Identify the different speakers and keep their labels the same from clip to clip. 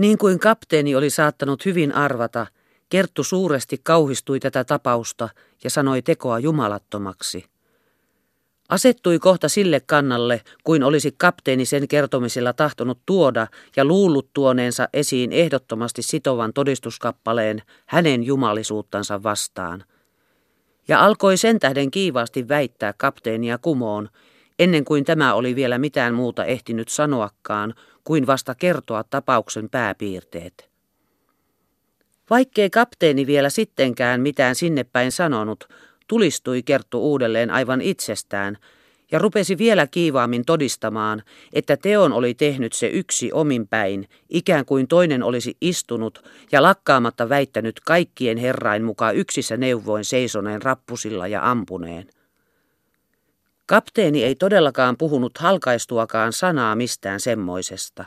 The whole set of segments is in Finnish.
Speaker 1: Niin kuin kapteeni oli saattanut hyvin arvata, Kerttu suuresti kauhistui tätä tapausta ja sanoi tekoa jumalattomaksi. Asettui kohta sille kannalle, kuin olisi kapteeni sen kertomisella tahtonut tuoda ja luullut tuoneensa esiin ehdottomasti sitovan todistuskappaleen hänen jumalisuuttansa vastaan. Ja alkoi sen tähden kiivaasti väittää kapteenia kumoon, ennen kuin tämä oli vielä mitään muuta ehtinyt sanoakaan, kuin vasta kertoa tapauksen pääpiirteet. Vaikkei kapteeni vielä sittenkään mitään sinne päin sanonut, tulistui Kerttu uudelleen aivan itsestään ja rupesi vielä kiivaammin todistamaan, että teon oli tehnyt se yksi omin päin, ikään kuin toinen olisi istunut ja lakkaamatta väittänyt kaikkien herrain mukaan yksissä neuvoin seisoneen rappusilla ja ampuneen. Kapteeni ei todellakaan puhunut halkaistuakaan sanaa mistään semmoisesta.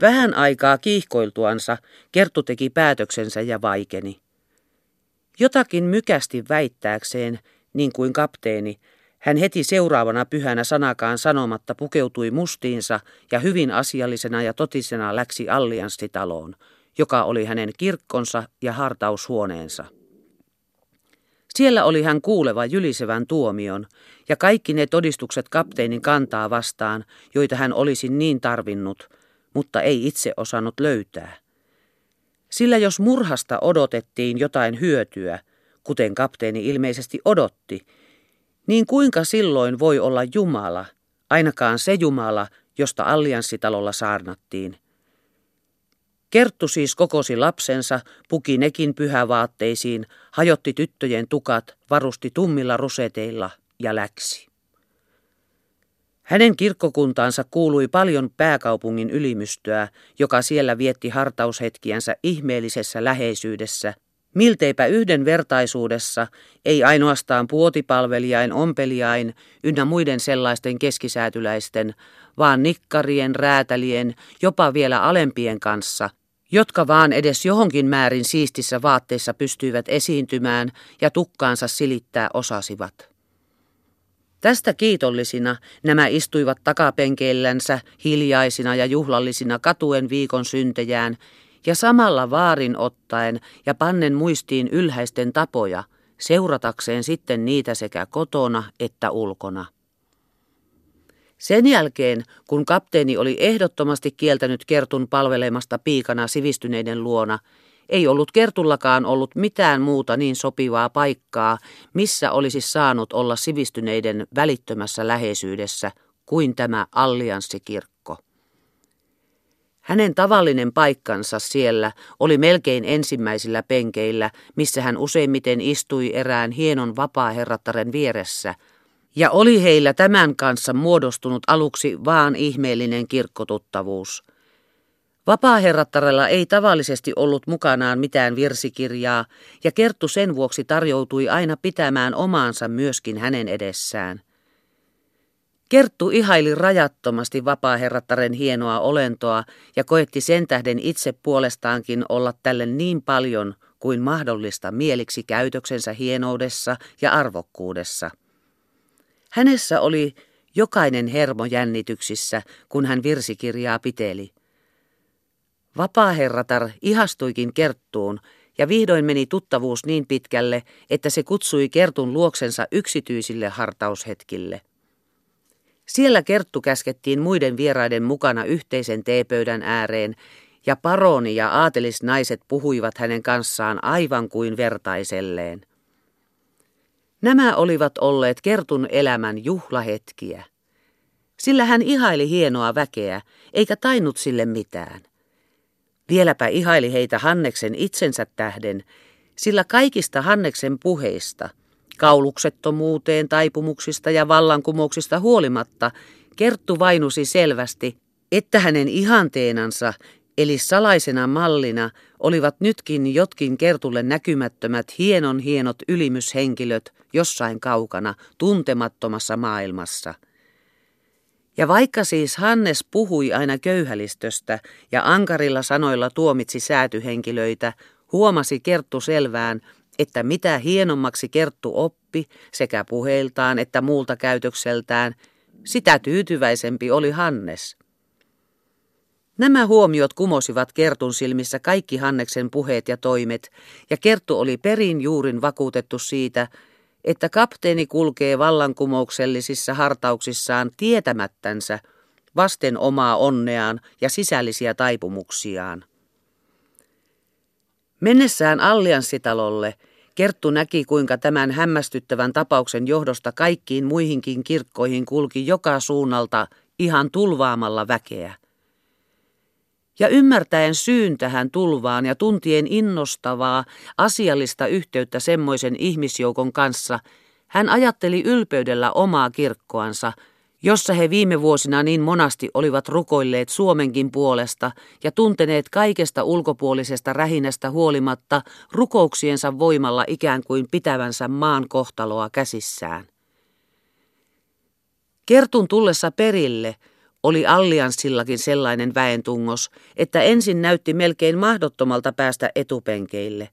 Speaker 1: Vähän aikaa kiihkoiltuansa Kerttu teki päätöksensä ja vaikeni. Jotakin mykästi väittääkseen, niin kuin kapteeni, hän heti seuraavana pyhänä sanakaan sanomatta pukeutui mustiinsa ja hyvin asiallisena ja totisena läksi allianssitaloon, joka oli hänen kirkkonsa ja hartaushuoneensa. Siellä oli hän kuuleva jylisevän tuomion ja kaikki ne todistukset kapteenin kantaa vastaan, joita hän olisi niin tarvinnut, mutta ei itse osannut löytää. Sillä jos murhasta odotettiin jotain hyötyä, kuten kapteeni ilmeisesti odotti, niin kuinka silloin voi olla Jumala, ainakaan se Jumala, josta allianssitalolla saarnattiin? Kerttu siis kokosi lapsensa, puki nekin pyhävaatteisiin, hajotti tyttöjen tukat, varusti tummilla ruseteilla ja läksi. Hänen kirkkokuntaansa kuului paljon pääkaupungin ylimystöä, joka siellä vietti hartaushetkiänsä ihmeellisessä läheisyydessä, milteipä yhdenvertaisuudessa, ei ainoastaan puotipalvelijain, ompelijain ynnä muiden sellaisten keskisäätyläisten, vaan nikkarien, räätälien, jopa vielä alempien kanssa, jotka vaan edes johonkin määrin siistissä vaatteissa pystyivät esiintymään ja tukkaansa silittää osasivat. Tästä kiitollisina nämä istuivat takapenkeillänsä hiljaisina ja juhlallisina katuen viikon syntejään ja samalla vaarin ottaen ja pannen muistiin ylhäisten tapoja, seuratakseen sitten niitä sekä kotona että ulkona. Sen jälkeen, kun kapteeni oli ehdottomasti kieltänyt Kertun palvelemasta piikana sivistyneiden luona, ei ollut Kertullakaan ollut mitään muuta niin sopivaa paikkaa, missä olisi saanut olla sivistyneiden välittömässä läheisyydessä kuin tämä allianssikirkko. Hänen tavallinen paikkansa siellä oli melkein ensimmäisillä penkeillä, missä hän useimmiten istui erään hienon vapaaherrattaren vieressä, ja oli heillä tämän kanssa muodostunut aluksi vaan ihmeellinen kirkkotuttavuus – Vapaaherrattarella ei tavallisesti ollut mukanaan mitään virsikirjaa, ja Kerttu sen vuoksi tarjoutui aina pitämään omaansa myöskin hänen edessään. Kerttu ihaili rajattomasti vapaaherrattaren hienoa olentoa ja koetti sen tähden itse puolestaankin olla tälle niin paljon kuin mahdollista mieliksi käytöksensä hienoudessa ja arvokkuudessa. Hänessä oli jokainen hermo jännityksissä, kun hän virsikirjaa piteli – Vapaaherratar ihastuikin Kerttuun ja vihdoin meni tuttavuus niin pitkälle, että se kutsui Kertun luoksensa yksityisille hartaushetkille. Siellä Kerttu käskettiin muiden vieraiden mukana yhteisen teepöydän ääreen, ja paroni ja aatelisnaiset puhuivat hänen kanssaan aivan kuin vertaiselleen. Nämä olivat olleet Kertun elämän juhlahetkiä. Sillä hän ihaili hienoa väkeä, eikä tainnut sille mitään. Vieläpä ihaili heitä Hanneksen itsensä tähden, sillä kaikista Hanneksen puheista, kauluksettomuuteen, taipumuksista ja vallankumouksista huolimatta, Kerttu vainusi selvästi, että hänen ihanteenansa, eli salaisena mallina, olivat nytkin jotkin Kertulle näkymättömät hienon hienot ylimyshenkilöt jossain kaukana, tuntemattomassa maailmassa – ja vaikka siis Hannes puhui aina köyhälistöstä ja ankarilla sanoilla tuomitsi säätyhenkilöitä, huomasi Kerttu selvään, että mitä hienommaksi Kerttu oppi sekä puheiltaan että muulta käytökseltään, sitä tyytyväisempi oli Hannes. Nämä huomiot kumosivat Kertun silmissä kaikki Hanneksen puheet ja toimet, ja Kerttu oli perin juurin vakuutettu siitä, että kapteeni kulkee vallankumouksellisissa hartauksissaan tietämättänsä vasten omaa onneaan ja sisällisiä taipumuksiaan. Mennessään allianssitalolle Kerttu näki, kuinka tämän hämmästyttävän tapauksen johdosta kaikkiin muihinkin kirkkoihin kulki joka suunnalta ihan tulvaamalla väkeä. Ja ymmärtäen syyn tähän tulvaan ja tuntien innostavaa, asiallista yhteyttä semmoisen ihmisjoukon kanssa, hän ajatteli ylpeydellä omaa kirkkoansa, jossa he viime vuosina niin monasti olivat rukoilleet Suomenkin puolesta ja tunteneet kaikesta ulkopuolisesta rähinästä huolimatta rukouksiensa voimalla ikään kuin pitävänsä maan kohtaloa käsissään. Kertun tullessa perille – oli allianssillakin sellainen väentungos, että ensin näytti melkein mahdottomalta päästä etupenkeille.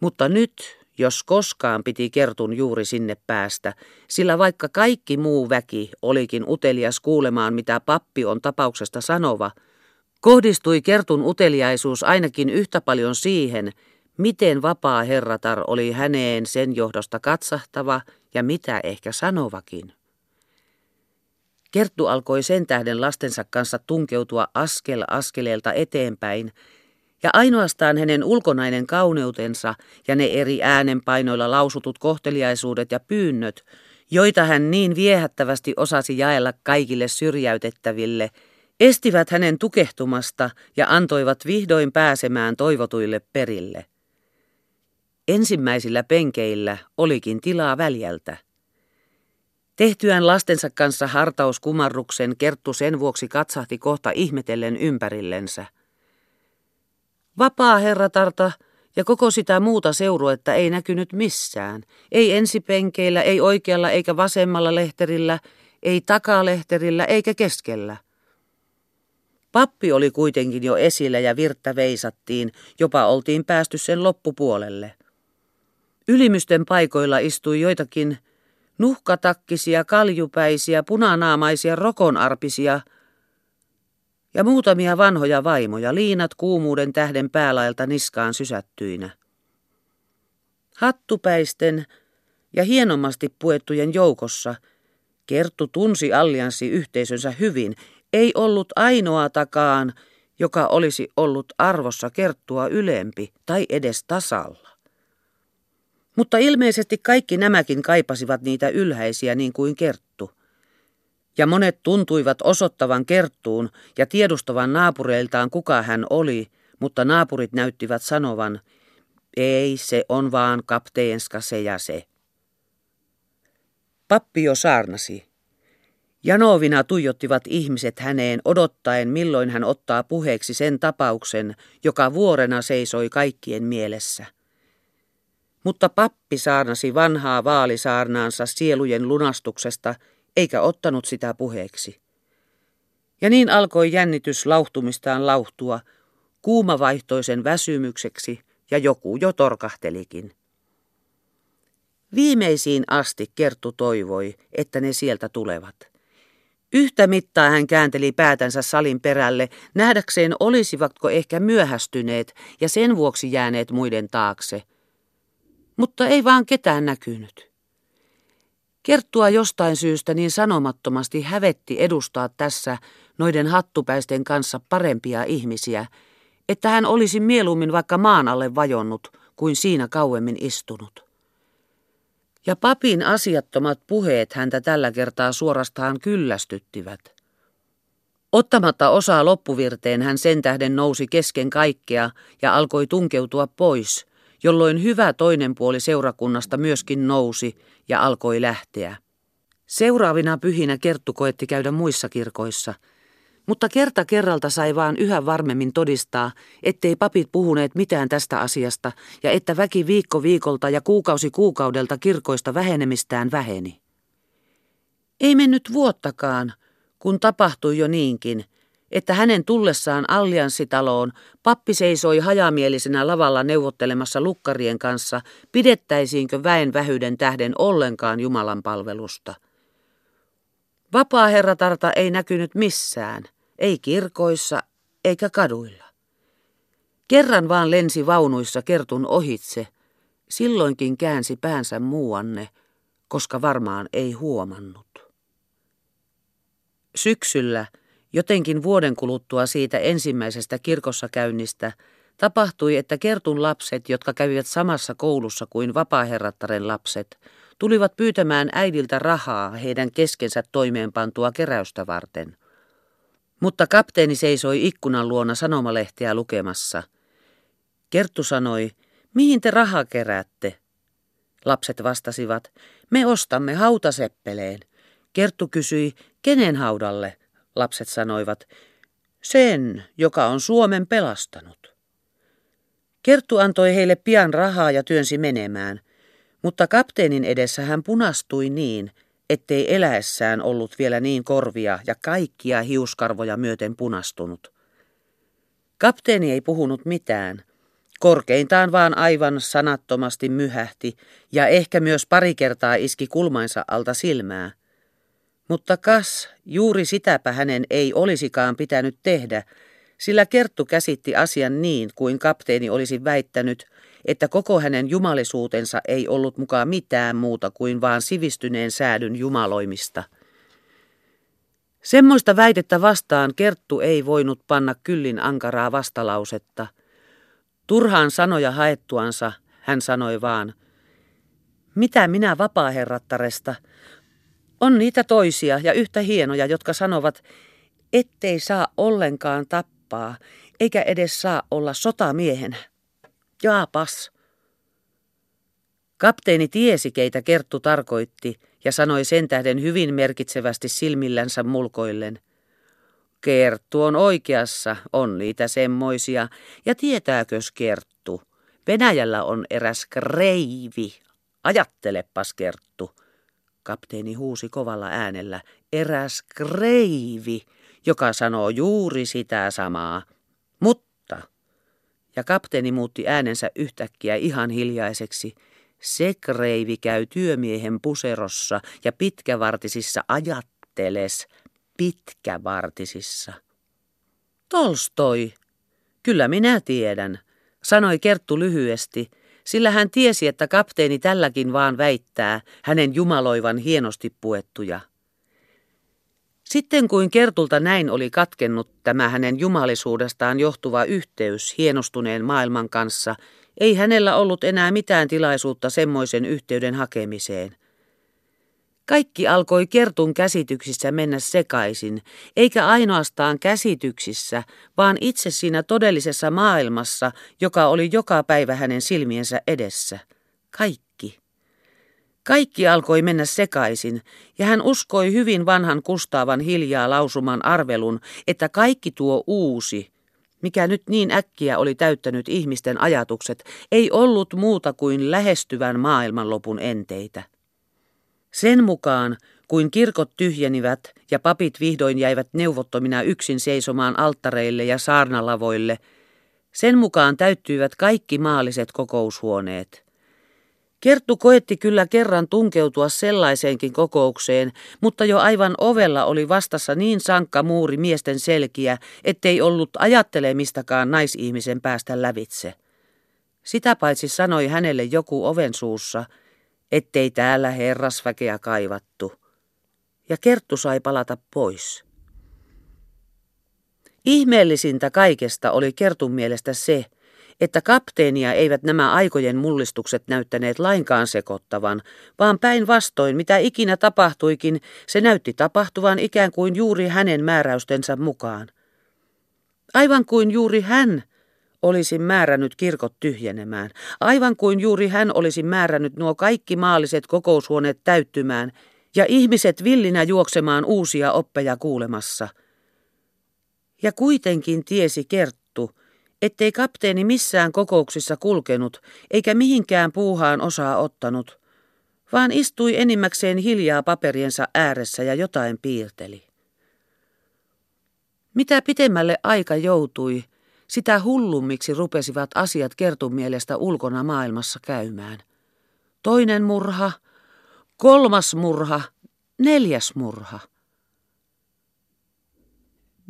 Speaker 1: Mutta nyt, jos koskaan piti Kertun juuri sinne päästä, sillä vaikka kaikki muu väki olikin utelias kuulemaan, mitä pappi on tapauksesta sanova, kohdistui Kertun uteliaisuus ainakin yhtä paljon siihen, miten vapaa herratar oli häneen sen johdosta katsahtava ja mitä ehkä sanovakin. Kerttu alkoi sen tähden lastensa kanssa tunkeutua askel askeleelta eteenpäin, ja ainoastaan hänen ulkonainen kauneutensa ja ne eri äänenpainoilla lausutut kohteliaisuudet ja pyynnöt, joita hän niin viehättävästi osasi jaella kaikille syrjäytettäville, estivät hänen tukehtumasta ja antoivat vihdoin pääsemään toivotuille perille. Ensimmäisillä penkeillä olikin tilaa väljältä. Tehtyään lastensa kanssa hartauskumarruksen Kerttu sen vuoksi katsahti kohta ihmetellen ympärillensä. Vapaa herratarta ja koko sitä muuta seuruetta ei näkynyt missään. Ei ensipenkeillä, ei oikealla eikä vasemmalla lehterillä, ei takalehterillä eikä keskellä. Pappi oli kuitenkin jo esillä ja virttä veisattiin, jopa oltiin päästy sen loppupuolelle. Ylimysten paikoilla istui joitakin nuhkatakkisia, kaljupäisiä, punanaamaisia, rokonarpisia ja muutamia vanhoja vaimoja, liinat kuumuuden tähden päälailta niskaan sysättyinä. Hattupäisten ja hienommasti puettujen joukossa Kerttu tunsi allianssi yhteisönsä hyvin, ei ollut ainoatakaan, joka olisi ollut arvossa Kerttua ylempi tai edes tasalla. Mutta ilmeisesti kaikki nämäkin kaipasivat niitä ylhäisiä niin kuin Kerttu. Ja monet tuntuivat osoittavan Kerttuun ja tiedustavan naapureiltaan kuka hän oli, mutta naapurit näyttivät sanovan, ei se on vaan kapteenska se ja se. Pappi jo saarnasi. Janovina tuijottivat ihmiset häneen odottaen, milloin hän ottaa puheeksi sen tapauksen, joka vuorena seisoi kaikkien mielessä. Mutta pappi saarnasi vanhaa vaalisaarnaansa sielujen lunastuksesta, eikä ottanut sitä puheeksi. Ja niin alkoi jännitys lauhtumistaan lauhtua, kuumavaihtoisen väsymykseksi, ja joku jo torkahtelikin. Viimeisiin asti Kerttu toivoi, että ne sieltä tulevat. Yhtä mittaa hän käänteli päätänsä salin perälle, nähdäkseen olisivatko ehkä myöhästyneet ja sen vuoksi jääneet muiden taakse – mutta ei vaan ketään näkynyt. Kerttua jostain syystä niin sanomattomasti hävetti edustaa tässä noiden hattupäisten kanssa parempia ihmisiä, että hän olisi mieluummin vaikka maan alle vajonnut kuin siinä kauemmin istunut. Ja papin asiattomat puheet häntä tällä kertaa suorastaan kyllästyttivät. Ottamatta osaa loppuvirteen hän sen tähden nousi kesken kaikkea ja alkoi tunkeutua pois – jolloin hyvä toinen puoli seurakunnasta myöskin nousi ja alkoi lähteä. Seuraavina pyhinä Kerttu koetti käydä muissa kirkoissa, mutta kerta kerralta sai vaan yhä varmemmin todistaa, ettei papit puhuneet mitään tästä asiasta ja että väki viikko viikolta ja kuukausi kuukaudelta kirkoista vähenemistään väheni. Ei mennyt vuottakaan, kun tapahtui jo niinkin – että hänen tullessaan allianssitaloon pappi seisoi hajamielisenä lavalla neuvottelemassa lukkarien kanssa, pidettäisiinkö väen vähyyden tähden ollenkaan Jumalan palvelusta. Vapaa herratarta ei näkynyt missään, ei kirkoissa eikä kaduilla. Kerran vaan lensi vaunuissa Kertun ohitse, silloinkin käänsi päänsä muuanne, koska varmaan ei huomannut. Syksyllä, jotenkin vuoden kuluttua siitä ensimmäisestä kirkossa käynnistä, tapahtui, että Kertun lapset, jotka kävivät samassa koulussa kuin vapaaherrattaren lapset, tulivat pyytämään äidiltä rahaa heidän keskensä toimeenpantua keräystä varten. Mutta kapteeni seisoi ikkunan luona sanomalehtiä lukemassa. Kerttu sanoi, mihin te rahaa keräätte? Lapset vastasivat, me ostamme hautaseppeleen. Kerttu kysyi, kenen haudalle? Lapset sanoivat, sen, joka on Suomen pelastanut. Kerttu antoi heille pian rahaa ja työnsi menemään, mutta kapteenin edessä hän punastui niin, ettei eläessään ollut vielä niin korvia ja kaikkia hiuskarvoja myöten punastunut. Kapteeni ei puhunut mitään, korkeintaan vaan aivan sanattomasti myhähti ja ehkä myös pari kertaa iski kulmainsa alta silmää. Mutta kas, juuri sitäpä hänen ei olisikaan pitänyt tehdä, sillä Kerttu käsitti asian niin kuin kapteeni olisi väittänyt, että koko hänen jumalisuutensa ei ollut mukaan mitään muuta kuin vaan sivistyneen säädyn jumaloimista. Semmoista väitettä vastaan Kerttu ei voinut panna kyllin ankaraa vastalausetta. Turhaan sanoja haettuansa hän sanoi vaan, mitä minä vapaaherrattaresta? On niitä toisia ja yhtä hienoja, jotka sanovat, ettei saa ollenkaan tappaa, eikä edes saa olla sotamiehenä. Jaapas. Kapteeni tiesi, keitä Kerttu tarkoitti, ja sanoi sen tähden hyvin merkitsevästi silmillänsä mulkoillen. Kerttu on oikeassa, on niitä semmoisia, ja tietääkös Kerttu? Venäjällä on eräs kreivi. Ajattelepas Kerttu. Kapteeni huusi kovalla äänellä, eräs kreivi, joka sanoo juuri sitä samaa. Mutta ja kapteeni muutti äänensä yhtäkkiä ihan hiljaiseksi. Se kreivi käy työmiehen puserossa ja pitkävartisissa ajatteles pitkävartisissa. Tolstoi, kyllä minä tiedän, sanoi Kerttu lyhyesti, sillä hän tiesi, että kapteeni tälläkin vaan väittää hänen jumaloivan hienosti puettuja. Sitten kuin Kertulta näin oli katkennut tämä hänen jumalisuudestaan johtuva yhteys hienostuneen maailman kanssa, ei hänellä ollut enää mitään tilaisuutta semmoisen yhteyden hakemiseen. Kaikki alkoi Kertun käsityksissä mennä sekaisin, eikä ainoastaan käsityksissä, vaan itse siinä todellisessa maailmassa, joka oli joka päivä hänen silmiensä edessä. Kaikki. Kaikki alkoi mennä sekaisin, ja hän uskoi hyvin vanhan Kustaavan hiljaa lausuman arvelun, että kaikki tuo uusi, mikä nyt niin äkkiä oli täyttänyt ihmisten ajatukset, ei ollut muuta kuin lähestyvän maailmanlopun enteitä. Sen mukaan, kuin kirkot tyhjenivät ja papit vihdoin jäivät neuvottomina yksin seisomaan alttareille ja saarnalavoille, sen mukaan täyttyivät kaikki maalliset kokoushuoneet – Kerttu koetti kyllä kerran tunkeutua sellaiseenkin kokoukseen, mutta jo aivan ovella oli vastassa niin sankka muuri miesten selkiä, ettei ollut ajattelemistakaan naisihmisen päästä lävitse. Sitä paitsi sanoi hänelle joku oven suussa, ettei täällä herrasväkeä kaivattu. Ja Kerttu sai palata pois. Ihmeellisintä kaikesta oli Kertun mielestä se, että kapteenia eivät nämä aikojen mullistukset näyttäneet lainkaan sekoittavan, vaan päinvastoin, mitä ikinä tapahtuikin, se näytti tapahtuvan ikään kuin juuri hänen määräystensä mukaan. Aivan kuin juuri hän olisi määrännyt kirkot tyhjenemään, aivan kuin juuri hän olisi määrännyt nuo kaikki maalliset kokoushuoneet täyttymään ja ihmiset villinä juoksemaan uusia oppeja kuulemassa. Ja kuitenkin tiesi Kerttu, ettei kapteeni missään kokouksissa kulkenut eikä mihinkään puuhaan osaa ottanut, vaan istui enimmäkseen hiljaa paperiensa ääressä ja jotain piirteli. Mitä pitemmälle aika joutui, sitä hullummiksi rupesivat asiat kertun mielestä ulkona maailmassa käymään. Toinen murha, kolmas murha, neljäs murha.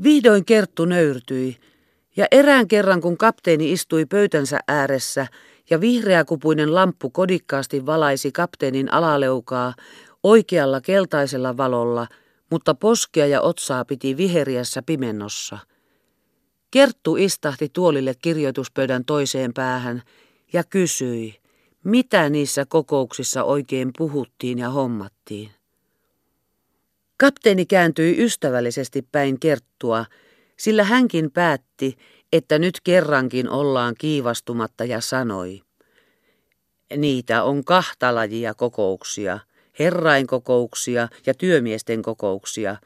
Speaker 1: Vihdoin Kerttu nöyrtyi Ja erään kerran, kun kapteeni istui pöytänsä ääressä ja vihreäkupuinen lamppu kodikkaasti valaisi kapteenin alaleukaa oikealla keltaisella valolla, mutta poskea ja otsaa piti viheriässä pimennossa. Kerttu istahti tuolille kirjoituspöydän toiseen päähän ja kysyi, mitä niissä kokouksissa oikein puhuttiin ja hommattiin. Kapteeni kääntyi ystävällisesti päin Kerttua, sillä hänkin päätti, että nyt kerrankin ollaan kiivastumatta ja sanoi. Niitä on kahta lajia kokouksia, herrainkokouksia ja työmiesten kokouksia.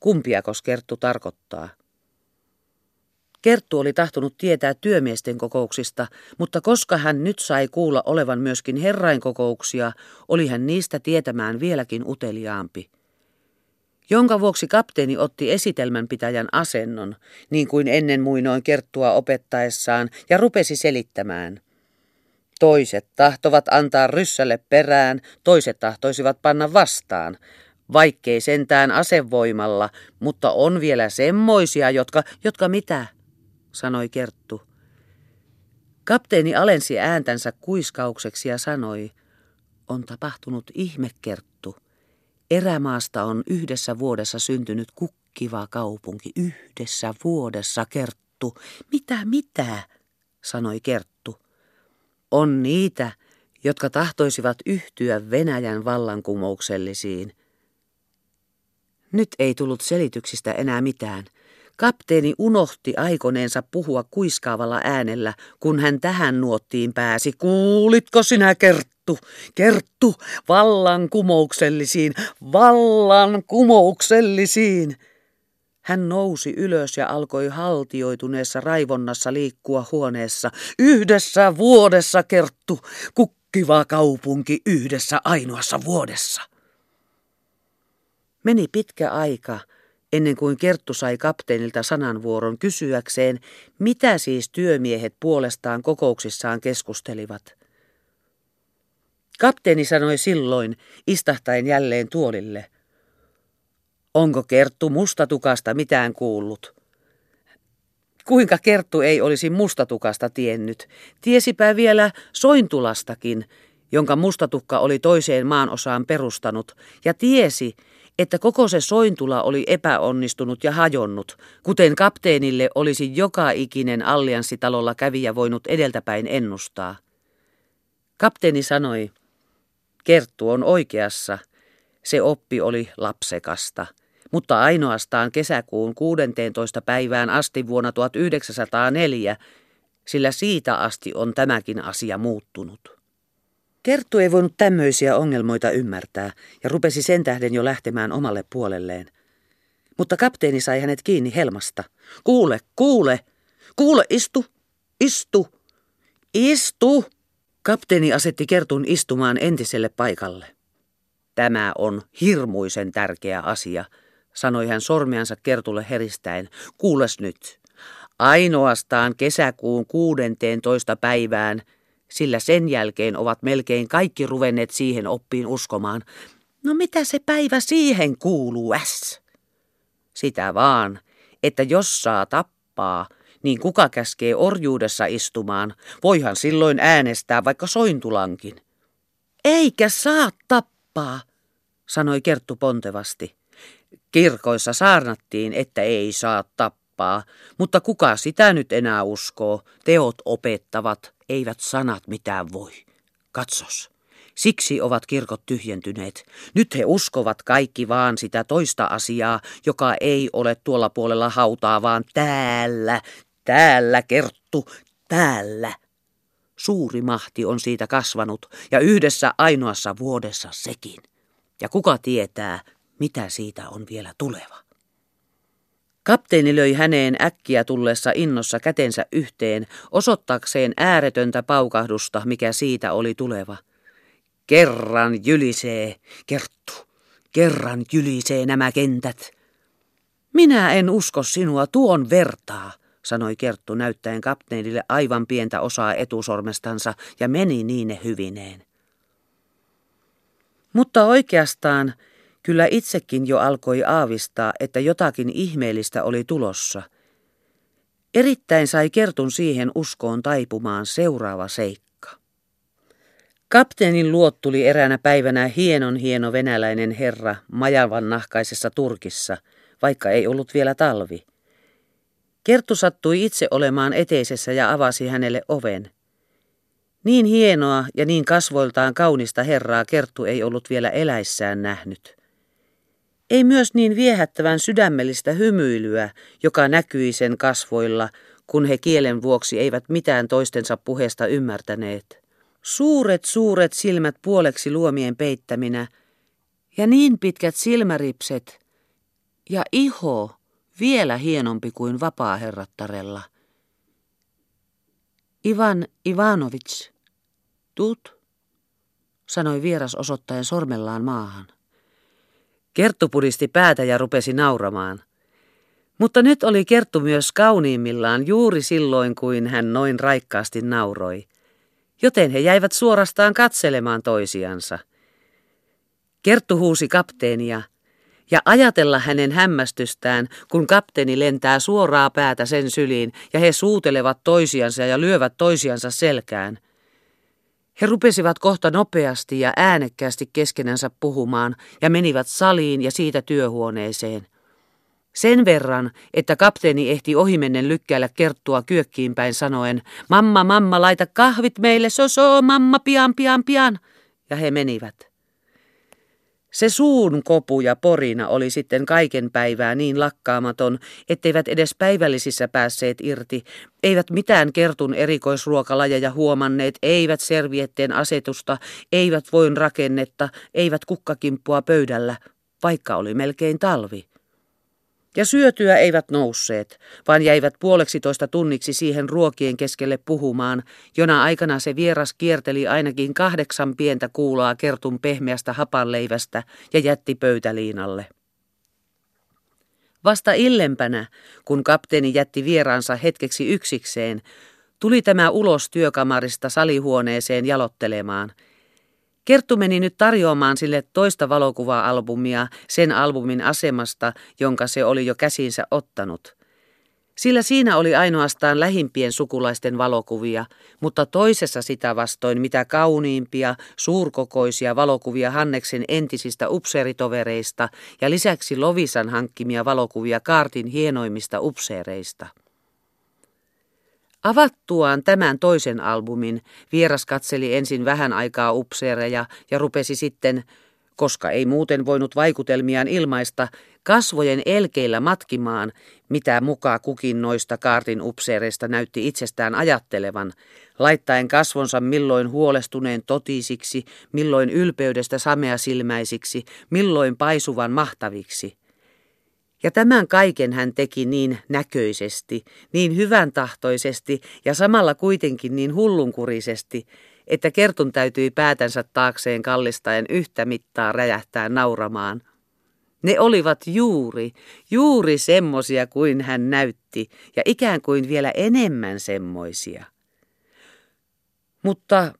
Speaker 1: Kumpia Kerttu tarkoittaa? Kerttu oli tahtonut tietää työmiesten kokouksista, mutta koska hän nyt sai kuulla olevan myöskin herrainkokouksia, oli hän niistä tietämään vieläkin uteliaampi jonka vuoksi kapteeni otti esitelmänpitäjän asennon, niin kuin ennen muinoin kerttua opettaessaan, ja rupesi selittämään. Toiset tahtovat antaa ryssälle perään, toiset tahtoisivat panna vastaan, vaikkei sentään asevoimalla, mutta on vielä semmoisia, jotka, jotka mitä, sanoi Kerttu. Kapteeni alensi ääntänsä kuiskaukseksi ja sanoi, on tapahtunut ihme, Kerttu. Erämaasta on yhdessä vuodessa syntynyt kukkiva kaupunki. Yhdessä vuodessa, Kerttu. Mitä, mitä? sanoi Kerttu. On niitä, jotka tahtoisivat yhtyä Venäjän vallankumouksellisiin. Nyt ei tullut selityksistä enää mitään. Kapteeni unohti aikoneensa puhua kuiskaavalla äänellä, kun hän tähän nuottiin pääsi. Kuulitko sinä, Kerttu? Kerttu, vallankumouksellisiin, vallankumouksellisiin! Hän nousi ylös ja alkoi haltioituneessa raivonnassa liikkua huoneessa. Yhdessä vuodessa, Kerttu, kukkiva kaupunki yhdessä ainoassa vuodessa. Meni pitkä aika ennen kuin Kerttu sai kapteenilta sananvuoron kysyäkseen, mitä siis työmiehet puolestaan kokouksissaan keskustelivat. Kapteeni sanoi silloin, istahtaen jälleen tuolille. Onko Kerttu mustatukasta mitään kuullut? Kuinka Kerttu ei olisi mustatukasta tiennyt? Tiesipä vielä Sointulastakin, jonka mustatukka oli toiseen maanosaan perustanut, ja tiesi, että koko se sointula oli epäonnistunut ja hajonnut, kuten kapteenille olisi joka ikinen allianssitalolla kävijä voinut edeltäpäin ennustaa. Kapteeni sanoi, Kerttu on oikeassa, se oppi oli lapsekasta, mutta ainoastaan kesäkuun 16. päivään asti vuonna 1904, sillä siitä asti on tämäkin asia muuttunut. Kerttu ei voinut tämmöisiä ongelmoita ymmärtää ja rupesi sen tähden jo lähtemään omalle puolelleen. Mutta kapteeni sai hänet kiinni helmasta. Kuule, kuule, kuule, istu, istu, istu! Kapteeni asetti Kertun istumaan entiselle paikalle. Tämä on hirmuisen tärkeä asia, sanoi hän sormiansa Kertulle heristäen. Kuules nyt. Ainoastaan kesäkuun 16. päivään sillä sen jälkeen ovat melkein kaikki ruvenneet siihen oppiin uskomaan. No mitä se päivä siihen kuuluu, äs? Sitä vaan, että jos saa tappaa, niin kuka käskee orjuudessa istumaan, voihan silloin äänestää vaikka sointulankin. Eikä saa tappaa, sanoi Kerttu pontevasti. Kirkoissa saarnattiin, että ei saa tappaa, mutta kuka sitä nyt enää uskoo? Teot opettavat, eivät sanat mitään voi. Katsos. Siksi ovat kirkot tyhjentyneet. Nyt he uskovat kaikki vaan sitä toista asiaa, joka ei ole tuolla puolella hautaa, vaan täällä, täällä, Kerttu, täällä. Suuri mahti on siitä kasvanut ja yhdessä ainoassa vuodessa sekin. Ja kuka tietää, mitä siitä on vielä tuleva. Kapteeni löi häneen äkkiä tullessa innossa kätensä yhteen, osoittakseen ääretöntä paukahdusta, mikä siitä oli tuleva. Kerran jylisee, Kerttu, kerran jylisee nämä kentät. Minä en usko sinua tuon vertaa, sanoi Kerttu näyttäen kapteenille aivan pientä osaa etusormestansa ja meni niin hyvineen. Mutta oikeastaan Kyllä itsekin jo alkoi aavistaa, että jotakin ihmeellistä oli tulossa. Erittäin sai Kertun siihen uskoon taipumaan seuraava seikka. Kapteenin luot tuli eräänä päivänä hienon hieno venäläinen herra majavan nahkaisessa turkissa, vaikka ei ollut vielä talvi. Kerttu sattui itse olemaan eteisessä ja avasi hänelle oven. Niin hienoa ja niin kasvoiltaan kaunista herraa Kerttu ei ollut vielä eläissään nähnyt. Ei myös niin viehättävän sydämellistä hymyilyä, joka näkyi sen kasvoilla, kun he kielen vuoksi eivät mitään toistensa puheesta ymmärtäneet. Suuret suuret silmät puoleksi luomien peittäminä, ja niin pitkät silmäripset, ja iho vielä hienompi kuin vapaaherrattarella. Ivan Ivanovits, tuut, sanoi vieras osoittaen sormellaan maahan. Kerttu pudisti päätä ja rupesi nauramaan. Mutta nyt oli Kerttu myös kauniimmillaan juuri silloin, kuin hän noin raikkaasti nauroi. Joten he jäivät suorastaan katselemaan toisiansa. Kerttu huusi kapteenia – ja ajatella hänen hämmästystään, kun kapteeni lentää suoraa päätä sen syliin ja he suutelevat toisiansa ja lyövät toisiansa selkään. He rupesivat kohta nopeasti ja äänekkäästi keskenänsä puhumaan ja menivät saliin ja siitä työhuoneeseen. Sen verran, että kapteeni ehti ohimennen lykkäillä kerttua kyökkiin päin sanoen, mamma, mamma, laita kahvit meille, soso, mamma, pian, pian, pian. Ja he menivät. Se suun kopu ja porina oli sitten kaiken päivää niin lakkaamaton, etteivät edes päivällisissä päässeet irti, eivät mitään kertun erikoisruokalajeja huomanneet, eivät servietteen asetusta, eivät voin rakennetta, eivät kukkakimppua pöydällä, vaikka oli melkein talvi. Ja syötyä eivät nousseet, vaan jäivät puoleksi toista tunniksi siihen ruokien keskelle puhumaan, jona aikana se vieras kierteli ainakin kahdeksan pientä kuulaa kertun pehmeästä hapanleivästä ja jätti pöytäliinalle. Vasta illempänä, kun kapteeni jätti vieraansa hetkeksi yksikseen, tuli tämä ulos työkamarista salihuoneeseen jalottelemaan – Kerttu meni nyt tarjoamaan sille toista valokuva-albumia sen albumin asemasta, jonka se oli jo käsinsä ottanut. Sillä siinä oli ainoastaan lähimpien sukulaisten valokuvia, mutta toisessa sitä vastoin mitä kauniimpia, suurkokoisia valokuvia Hanneksen entisistä upseeritovereista ja lisäksi Lovisan hankkimia valokuvia Kaartin hienoimmista upseereista. Avattuaan tämän toisen albumin, vieras katseli ensin vähän aikaa upseereja ja rupesi sitten, koska ei muuten voinut vaikutelmiaan ilmaista, kasvojen elkeillä matkimaan, mitä mukaan kukin noista kaartin upseereista näytti itsestään ajattelevan, laittaen kasvonsa milloin huolestuneen totisiksi, milloin ylpeydestä sameasilmäisiksi, milloin paisuvan mahtaviksi – ja tämän kaiken hän teki niin näköisesti, niin hyvän tahtoisesti ja samalla kuitenkin niin hullunkurisesti, että kertun täytyi päätänsä taakseen kallistaen yhtä mittaa räjähtää nauramaan. Ne olivat juuri, juuri semmosia kuin hän näytti, ja ikään kuin vielä enemmän semmoisia. Mutta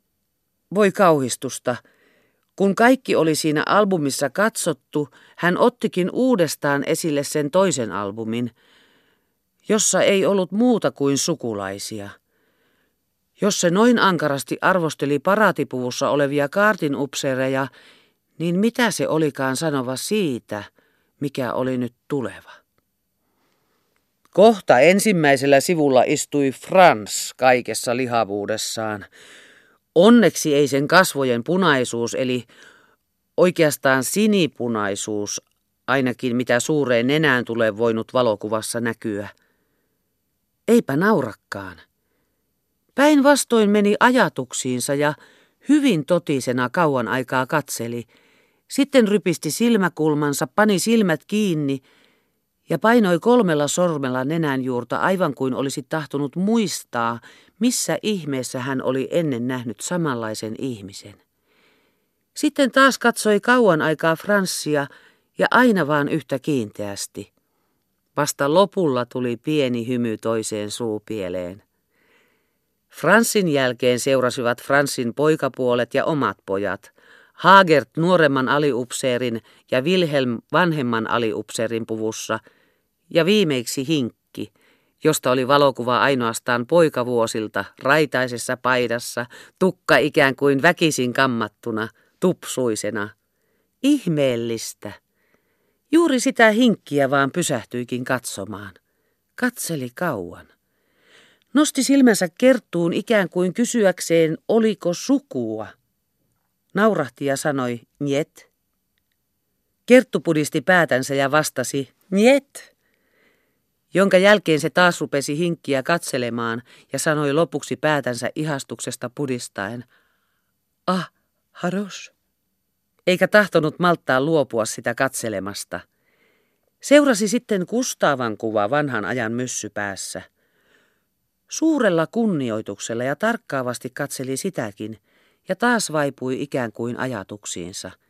Speaker 1: voi kauhistusta, kun kaikki oli siinä albumissa katsottu, hän ottikin uudestaan esille sen toisen albumin, jossa ei ollut muuta kuin sukulaisia. Jos se noin ankarasti arvosteli paratipuvussa olevia kaartinupseereja, niin mitä se olikaan sanova siitä, mikä oli nyt tuleva? Kohta ensimmäisellä sivulla istui Frans kaikessa lihavuudessaan. Onneksi ei sen kasvojen punaisuus, eli oikeastaan sinipunaisuus, ainakin mitä suureen nenään tulee voinut valokuvassa näkyä. Eipä naurakkaan. Päinvastoin meni ajatuksiinsa ja hyvin totisena kauan aikaa katseli. Sitten rypisti silmäkulmansa, pani silmät kiinni ja painoi kolmella sormella nenän juurta aivan kuin olisi tahtonut muistaa, missä ihmeessä hän oli ennen nähnyt samanlaisen ihmisen. Sitten taas katsoi kauan aikaa Franssia ja aina vaan yhtä kiinteästi. Vasta lopulla tuli pieni hymy toiseen suupieleen. Franssin jälkeen seurasivat Franssin poikapuolet ja omat pojat, Hagert nuoremman aliupseerin ja Wilhelm vanhemman aliupseerin puvussa, ja viimeiksi Hinkki – josta oli valokuva ainoastaan poikavuosilta, raitaisessa paidassa, tukka ikään kuin väkisin kammattuna, tupsuisena. Ihmeellistä. Juuri sitä hinkkiä vaan pysähtyikin katsomaan. Katseli kauan. Nosti silmänsä kertuun ikään kuin kysyäkseen, oliko sukua. Naurahti ja sanoi, njet. Kerttu pudisti päätänsä ja vastasi, njet. Jonka jälkeen se taas rupesi hinkkiä katselemaan ja sanoi lopuksi päätänsä ihastuksesta pudistaen, ah, haros. Eikä tahtonut malttaa luopua sitä katselemasta. Seurasi sitten Kustavan kuva vanhan ajan myssypäässä. Suurella kunnioituksella ja tarkkaavasti katseli sitäkin ja taas vaipui ikään kuin ajatuksiinsa –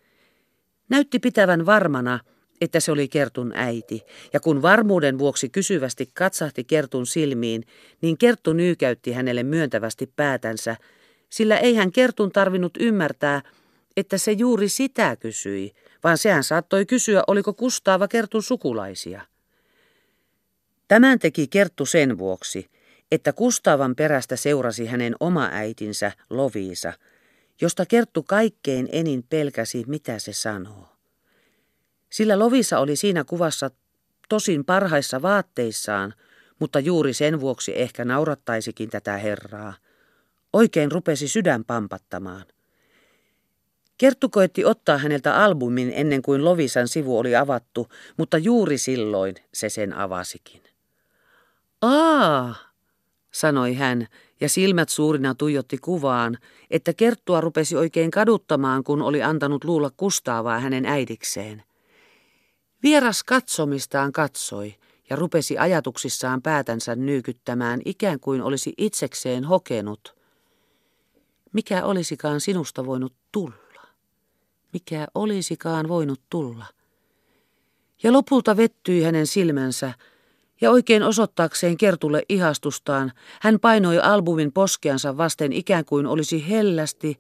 Speaker 1: Näytti pitävän varmana, että se oli Kertun äiti, ja kun varmuuden vuoksi kysyvästi katsahti Kertun silmiin, niin Kerttu nyykäytti hänelle myöntävästi päätänsä, sillä ei hän Kertun tarvinnut ymmärtää, että se juuri sitä kysyi, vaan sehän saattoi kysyä, oliko Kustaava Kertun sukulaisia. Tämän teki Kerttu sen vuoksi, että Kustaavan perästä seurasi hänen oma äitinsä Loviisa – josta Kerttu kaikkein enin pelkäsi, mitä se sanoo. Sillä Lovisa oli siinä kuvassa tosin parhaissa vaatteissaan, mutta juuri sen vuoksi ehkä naurattaisikin tätä herraa. Oikein rupesi sydän pampattamaan. Kerttu koetti ottaa häneltä albumin ennen kuin Lovisan sivu oli avattu, mutta juuri silloin se sen avasikin. Aa, sanoi hän ja silmät suurina tuijotti kuvaan, että Kerttua rupesi oikein kaduttamaan, kun oli antanut luulla Kustaavaa hänen äidikseen. Vieras katsomistaan katsoi ja rupesi ajatuksissaan päätänsä nyykyttämään, ikään kuin olisi itsekseen hokenut. Mikä olisikaan sinusta voinut tulla? Mikä olisikaan voinut tulla? Ja lopulta vettyi hänen silmänsä, ja oikein osoittaakseen Kertulle ihastustaan, hän painoi albumin poskeansa vasten ikään kuin olisi hellästi,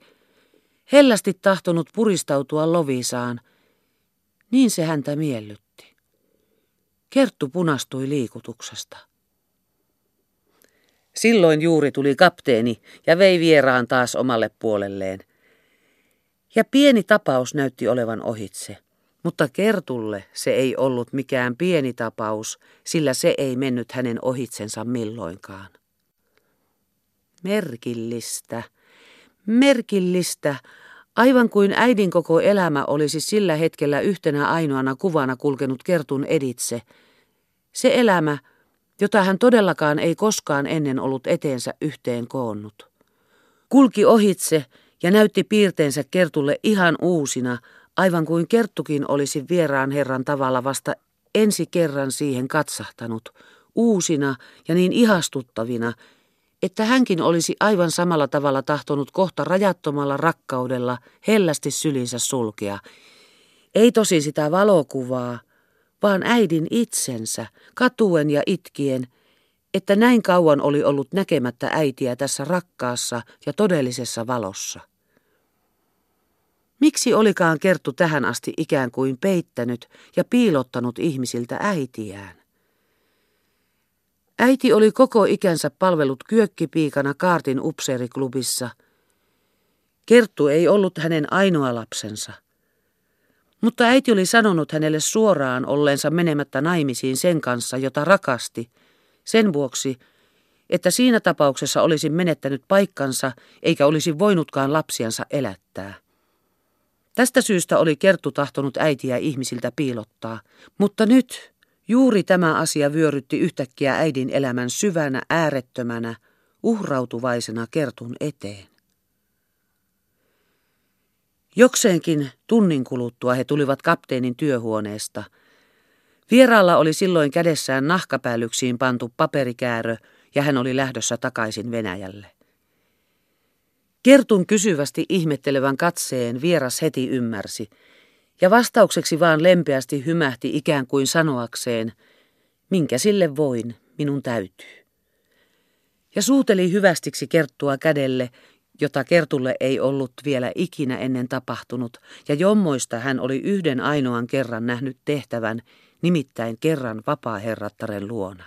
Speaker 1: hellästi tahtonut puristautua Lovisaan. Niin se häntä miellytti. Kerttu punastui liikutuksesta. Silloin juuri tuli kapteeni ja vei vieraan taas omalle puolelleen. Ja pieni tapaus näytti olevan ohitse. Mutta Kertulle se ei ollut mikään pieni tapaus, sillä se ei mennyt hänen ohitsensa milloinkaan. Merkillistä, merkillistä, aivan kuin äidin koko elämä olisi sillä hetkellä yhtenä ainoana kuvana kulkenut Kertun editse. Se elämä, jota hän todellakaan ei koskaan ennen ollut eteensä yhteen koonnut. Kulki ohitse ja näytti piirteensä Kertulle ihan uusina, aivan kuin Kerttukin olisi vieraan herran tavalla vasta ensi kerran siihen katsahtanut, uusina ja niin ihastuttavina, että hänkin olisi aivan samalla tavalla tahtonut kohta rajattomalla rakkaudella hellästi sylinsä sulkea. Ei tosi sitä valokuvaa, vaan äidin itsensä, katuen ja itkien, että näin kauan oli ollut näkemättä äitiä tässä rakkaassa ja todellisessa valossa. Miksi olikaan Kerttu tähän asti ikään kuin peittänyt ja piilottanut ihmisiltä äitiään? Äiti oli koko ikänsä palvellut kyökkipiikana Kaartin upseeriklubissa. Kerttu ei ollut hänen ainoa lapsensa. Mutta äiti oli sanonut hänelle suoraan olleensa menemättä naimisiin sen kanssa, jota rakasti, sen vuoksi, että siinä tapauksessa olisi menettänyt paikkansa eikä olisi voinutkaan lapsiansa elättää. Tästä syystä oli Kerttu tahtonut äitiä ihmisiltä piilottaa, mutta nyt juuri tämä asia vyörytti yhtäkkiä äidin elämän syvänä, äärettömänä, uhrautuvaisena Kertun eteen. Jokseenkin tunnin kuluttua he tulivat kapteenin työhuoneesta. Vieraalla oli silloin kädessään nahkapäälyksiin pantu paperikäärö ja hän oli lähdössä takaisin Venäjälle. Kertun kysyvästi ihmettelevän katseen vieras heti ymmärsi, ja vastaukseksi vaan lempeästi hymähti ikään kuin sanoakseen, minkä sille voin, minun täytyy. Ja suuteli hyvästiksi Kerttua kädelle, jota Kertulle ei ollut vielä ikinä ennen tapahtunut, ja jommoista hän oli yhden ainoan kerran nähnyt tehtävän, nimittäin kerran vapaa-herrattaren luona.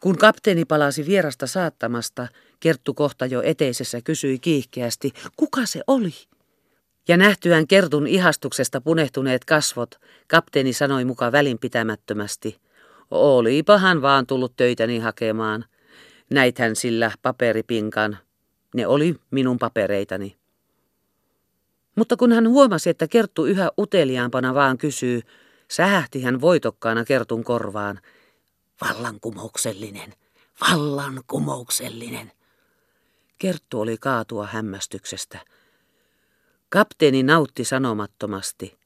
Speaker 1: Kun kapteeni palasi vierasta saattamasta, Kerttu kohta jo eteisessä kysyi kiihkeästi, kuka se oli? Ja nähtyään Kertun ihastuksesta punehtuneet kasvot, kapteeni sanoi muka välinpitämättömästi, olipahan vaan tullut töitäni hakemaan. Näithän sillä paperipinkan. Ne oli minun papereitani. Mutta kun hän huomasi, että Kerttu yhä uteliaampana vaan kysyy, sähähti hän voitokkaana Kertun korvaan. Vallankumouksellinen, vallankumouksellinen. Kerttu oli kaatua hämmästyksestä. Kapteeni nautti sanomattomasti.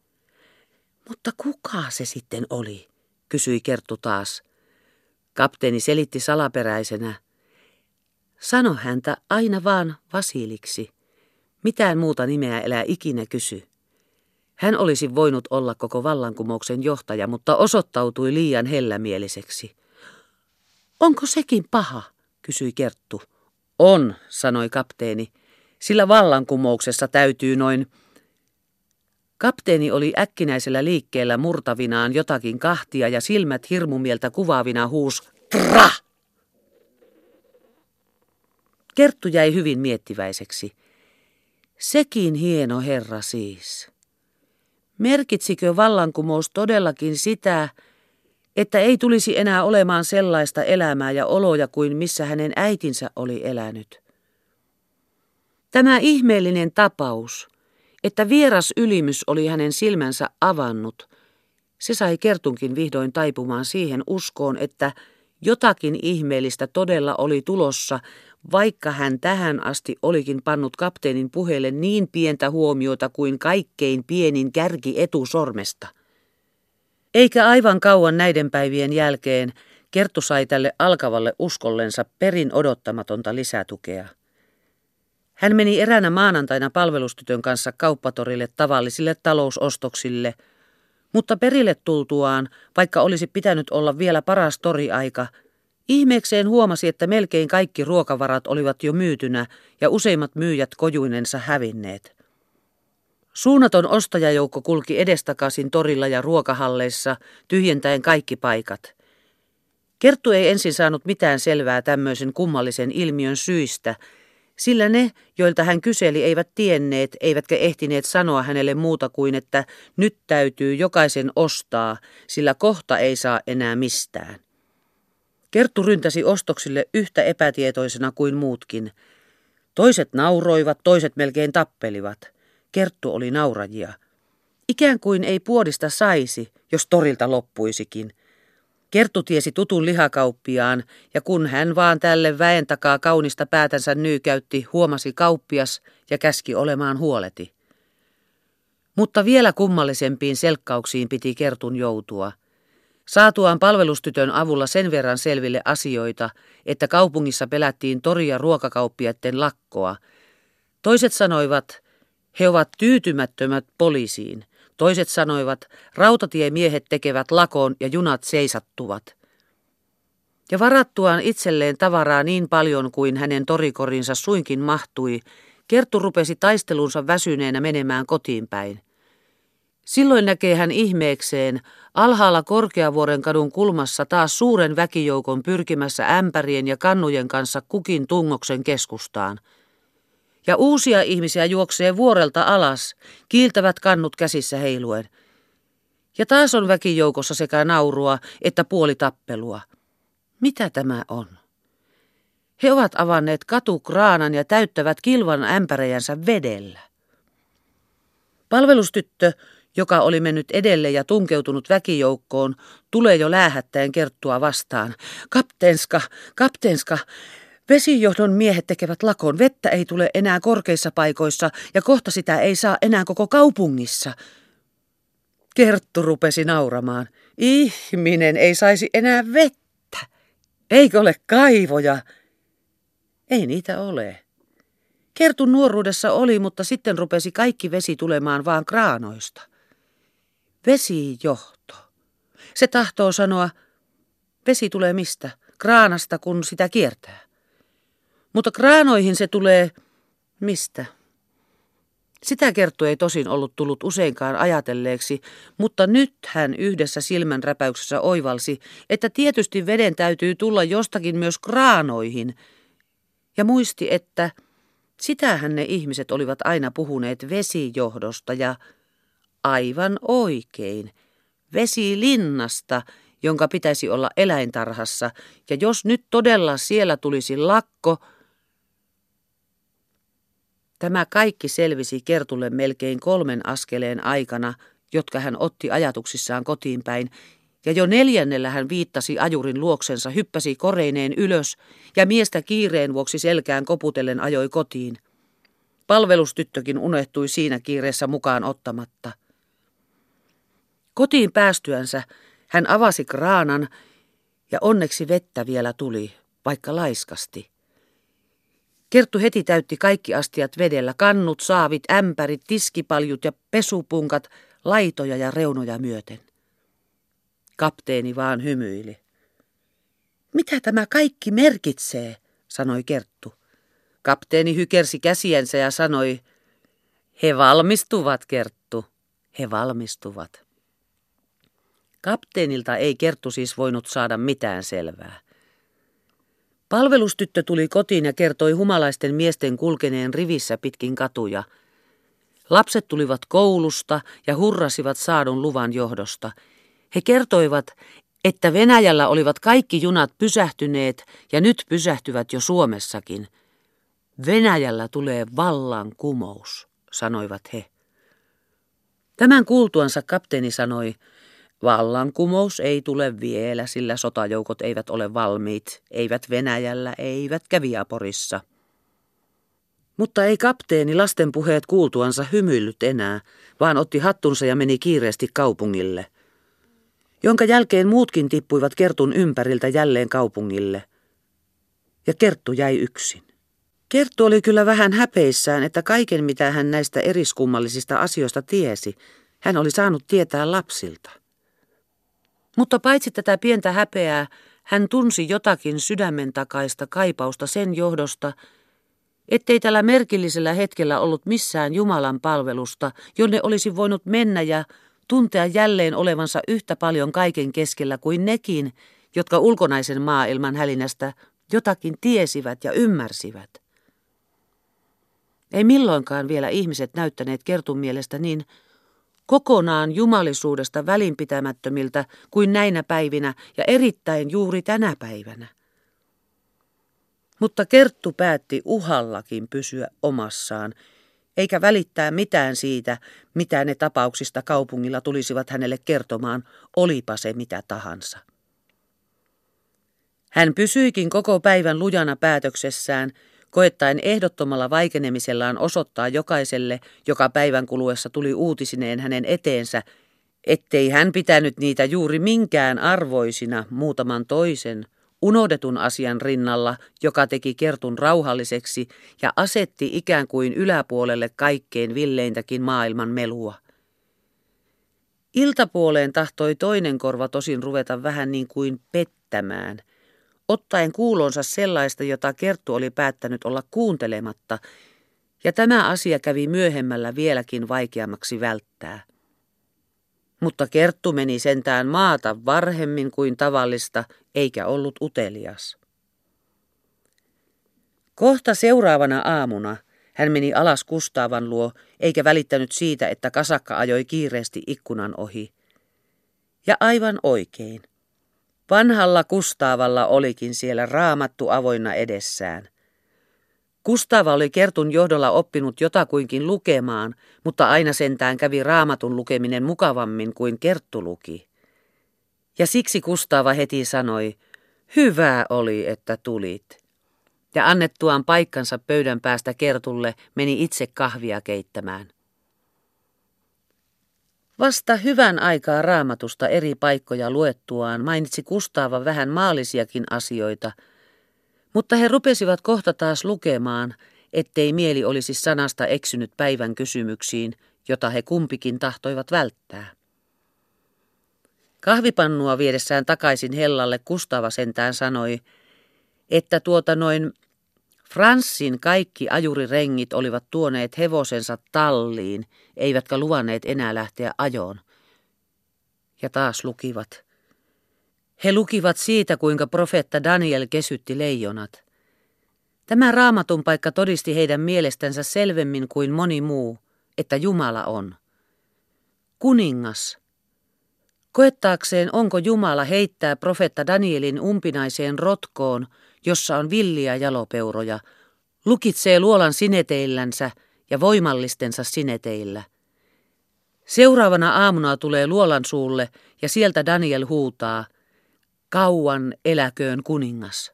Speaker 1: Mutta kuka se sitten oli? kysyi Kerttu taas. Kapteeni selitti salaperäisenä. Sano häntä aina vaan Vasiliksi. Mitään muuta nimeä elää ikinä kysy. Hän olisi voinut olla koko vallankumouksen johtaja, mutta osoittautui liian hellämieliseksi. Onko sekin paha? kysyi Kerttu. On, sanoi kapteeni, sillä vallankumouksessa täytyy noin... Kapteeni oli äkkinäisellä liikkeellä murtavinaan jotakin kahtia ja silmät hirmumieltä kuvaavina huus Tra! Kerttu jäi hyvin miettiväiseksi. Sekin hieno herra siis. Merkitsikö vallankumous todellakin sitä, että ei tulisi enää olemaan sellaista elämää ja oloja kuin missä hänen äitinsä oli elänyt? Tämä ihmeellinen tapaus, että vieras ylimys oli hänen silmänsä avannut, se sai Kertunkin vihdoin taipumaan siihen uskoon, että jotakin ihmeellistä todella oli tulossa, vaikka hän tähän asti olikin pannut kapteenin puheelle niin pientä huomiota kuin kaikkein pienin kärki etusormesta. Eikä aivan kauan näiden päivien jälkeen Kerttu sai tälle alkavalle uskollensa perin odottamatonta lisätukea. Hän meni eräänä maanantaina palvelustytön kanssa kauppatorille tavallisille talousostoksille, mutta perille tultuaan, vaikka olisi pitänyt olla vielä paras toriaika, ihmeekseen huomasi, että melkein kaikki ruokavarat olivat jo myytynä ja useimmat myyjät kojuinensa hävinneet. Suunnaton ostajajoukko kulki edestakaisin torilla ja ruokahalleissa, tyhjentäen kaikki paikat. Kerttu ei ensin saanut mitään selvää tämmöisen kummallisen ilmiön syistä, sillä ne, joilta hän kyseli, eivät tienneet, eivätkä ehtineet sanoa hänelle muuta kuin, että nyt täytyy jokaisen ostaa, sillä kohta ei saa enää mistään. Kerttu ryntäsi ostoksille yhtä epätietoisena kuin muutkin. Toiset nauroivat, toiset melkein tappelivat. Kerttu oli naurajia. Ikään kuin ei puodista saisi, jos torilta loppuisikin – Kerttu tiesi tutun lihakauppiaan, ja kun hän vaan tälle väen takaa kaunista päätänsä nyykäytti, huomasi kauppias ja käski olemaan huoleti. Mutta vielä kummallisempiin selkkauksiin piti Kertun joutua. Saatuaan palvelustytön avulla sen verran selville asioita, että kaupungissa pelättiin toria ruokakauppiaiden lakkoa. Toiset sanoivat, he ovat tyytymättömät poliisiin. Toiset sanoivat, rautatiemiehet tekevät lakon ja junat seisattuvat. Ja varattuaan itselleen tavaraa niin paljon kuin hänen torikorinsa suinkin mahtui, Kerttu rupesi taistelunsa väsyneenä menemään kotiin päin. Silloin näkee hän ihmeekseen alhaalla Korkeavuoren kadun kulmassa taas suuren väkijoukon pyrkimässä ämpärien ja kannujen kanssa kukin tungoksen keskustaan – ja uusia ihmisiä juoksee vuorelta alas, kiiltävät kannut käsissä heiluen. Ja taas on väkijoukossa sekä naurua että puolitappelua. Mitä tämä on? He ovat avanneet katukraanan ja täyttävät kilvan ämpärejänsä vedellä. Palvelustyttö, joka oli mennyt edelle ja tunkeutunut väkijoukkoon, tulee jo läähättäen kerttua vastaan. Kapteenska, kapteenska, Vesijohdon miehet tekevät lakon, vettä ei tule enää korkeissa paikoissa ja kohta sitä ei saa enää koko kaupungissa. Kerttu rupesi nauramaan. Ihminen ei saisi enää vettä. Eikö ole kaivoja? Ei niitä ole. Kertun nuoruudessa oli, mutta sitten rupesi kaikki vesi tulemaan vaan kraanoista. Vesijohto. Se tahtoo sanoa, vesi tulee mistä? Kraanasta, kun sitä kiertää. Mutta kraanoihin se tulee mistä? Sitä Kerttu ei tosin ollut tullut useinkaan ajatelleeksi, mutta nyt hän yhdessä silmänräpäyksessä oivalsi, että tietysti veden täytyy tulla jostakin myös kraanoihin. Ja muisti, että sitähän ne ihmiset olivat aina puhuneet vesijohdosta ja aivan oikein, vesilinnasta, jonka pitäisi olla eläintarhassa, ja jos nyt todella siellä tulisi lakko, Tämä kaikki selvisi Kertulle melkein kolmen askeleen aikana, jotka hän otti ajatuksissaan kotiin päin, ja jo neljännellä hän viittasi ajurin luoksensa, hyppäsi koreineen ylös ja miestä kiireen vuoksi selkään koputellen ajoi kotiin. Palvelustyttökin unehtui siinä kiireessä mukaan ottamatta. Kotiin päästyänsä hän avasi kraanan ja onneksi vettä vielä tuli, vaikka laiskasti. Kerttu heti täytti kaikki astiat vedellä, kannut, saavit, ämpärit, tiskipaljut ja pesupunkat, laitoja ja reunoja myöten. Kapteeni vaan hymyili. Mitä tämä kaikki merkitsee, sanoi Kerttu. Kapteeni hykersi käsiensä ja sanoi, he valmistuvat, Kerttu, he valmistuvat. Kapteenilta ei Kerttu siis voinut saada mitään selvää. Palvelustyttö tuli kotiin ja kertoi humalaisten miesten kulkeneen rivissä pitkin katuja. Lapset tulivat koulusta ja hurrasivat saadun luvan johdosta. He kertoivat, että Venäjällä olivat kaikki junat pysähtyneet ja nyt pysähtyvät jo Suomessakin. Venäjällä tulee vallankumous, sanoivat he. Tämän kuultuansa kapteeni sanoi, Vallankumous ei tule vielä, sillä sotajoukot eivät ole valmiit, eivät Venäjällä, eivätkä Viaporissa. Mutta ei kapteeni lasten puheet kuultuansa hymyillyt enää, vaan otti hattunsa ja meni kiireesti kaupungille. Jonka jälkeen muutkin tippuivat Kertun ympäriltä jälleen kaupungille. Ja Kerttu jäi yksin. Kerttu oli kyllä vähän häpeissään, että kaiken mitä hän näistä eriskummallisista asioista tiesi, hän oli saanut tietää lapsilta. Mutta paitsi tätä pientä häpeää, hän tunsi jotakin sydämen takaista kaipausta sen johdosta, ettei tällä merkillisellä hetkellä ollut missään Jumalan palvelusta, jonne olisi voinut mennä ja tuntea jälleen olevansa yhtä paljon kaiken keskellä kuin nekin, jotka ulkonaisen maailman hälinästä jotakin tiesivät ja ymmärsivät. Ei milloinkaan vielä ihmiset näyttäneet kertun mielestä niin kokonaan jumalisuudesta välinpitämättömiltä kuin näinä päivinä ja erittäin juuri tänä päivänä. Mutta Kerttu päätti uhallakin pysyä omassaan, eikä välittää mitään siitä, mitä ne tapauksista kaupungilla tulisivat hänelle kertomaan, olipa se mitä tahansa. Hän pysyikin koko päivän lujana päätöksessään koettaen ehdottomalla vaikenemisellaan osoittaa jokaiselle, joka päivän kuluessa tuli uutisineen hänen eteensä, ettei hän pitänyt niitä juuri minkään arvoisina muutaman toisen, unohdetun asian rinnalla, joka teki kertun rauhalliseksi ja asetti ikään kuin yläpuolelle kaikkein villeintäkin maailman melua. Iltapuoleen tahtoi toinen korva tosin ruveta vähän niin kuin pettämään – ottaen kuulonsa sellaista, jota Kerttu oli päättänyt olla kuuntelematta, ja tämä asia kävi myöhemmällä vieläkin vaikeammaksi välttää. Mutta Kerttu meni sentään maata varhemmin kuin tavallista, eikä ollut utelias. Kohta seuraavana aamuna hän meni alas Kustaavan luo, eikä välittänyt siitä, että kasakka ajoi kiireesti ikkunan ohi. Ja aivan oikein. Vanhalla Kustaavalla olikin siellä raamattu avoinna edessään. Kustaava oli Kertun johdolla oppinut jotakuinkin lukemaan, mutta aina sentään kävi raamatun lukeminen mukavammin kuin Kerttu luki. Ja siksi Kustaava heti sanoi, hyvää oli, että tulit. Ja annettuaan paikkansa pöydän päästä Kertulle meni itse kahvia keittämään. Vasta hyvän aikaa raamatusta eri paikkoja luettuaan mainitsi Kustaava vähän maallisiakin asioita, mutta he rupesivat kohta taas lukemaan, ettei mieli olisi sanasta eksynyt päivän kysymyksiin, jota he kumpikin tahtoivat välttää. Kahvipannua viedessään takaisin hellalle Kustava sentään sanoi, että tuota noin Franssin kaikki ajurirengit olivat tuoneet hevosensa talliin, eivätkä luvanneet enää lähteä ajoon. Ja taas lukivat. He lukivat siitä, kuinka profeetta Daniel kesytti leijonat. Tämä raamatun paikka todisti heidän mielestänsä selvemmin kuin moni muu, että Jumala on. Kuningas. Koettaakseen, onko Jumala heittää profetta Danielin umpinaiseen rotkoon, jossa on villiä jalopeuroja, lukitsee luolan sineteillänsä ja voimallistensa sineteillä. Seuraavana aamuna tulee luolan suulle ja sieltä Daniel huutaa, kauan eläköön kuningas.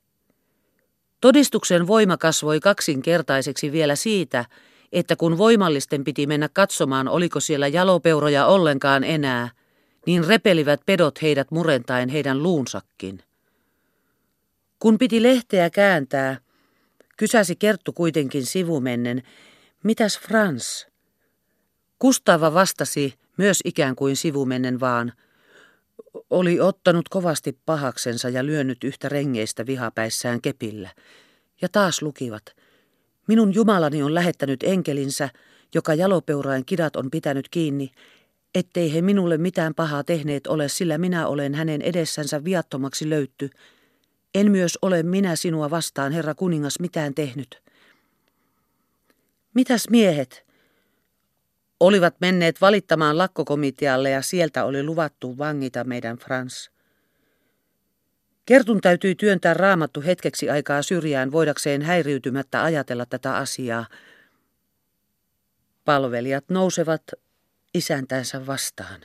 Speaker 1: Todistuksen voima kasvoi kaksinkertaiseksi vielä siitä, että kun voimallisten piti mennä katsomaan, oliko siellä jalopeuroja ollenkaan enää, niin repelivät pedot heidät murentaen heidän luunsakin. Kun piti lehteä kääntää, kysäsi Kerttu kuitenkin sivumennen, mitäs Frans? Kustava vastasi, myös ikään kuin sivumennen vaan, oli ottanut kovasti pahaksensa ja lyönyt yhtä rengeistä vihapäissään kepillä. Ja taas lukivat, minun Jumalani on lähettänyt enkelinsä, joka jalopeurain kidat on pitänyt kiinni, ettei he minulle mitään pahaa tehneet ole, sillä minä olen hänen edessänsä viattomaksi löytty, en myös ole minä sinua vastaan, herra kuningas, mitään tehnyt. Mitäs miehet? Olivat menneet valittamaan lakkokomitealle ja sieltä oli luvattu vangita meidän Frans. Kertun täytyi työntää raamattu hetkeksi aikaa syrjään voidakseen häiriytymättä ajatella tätä asiaa. Palvelijat nousevat isäntänsä vastaan,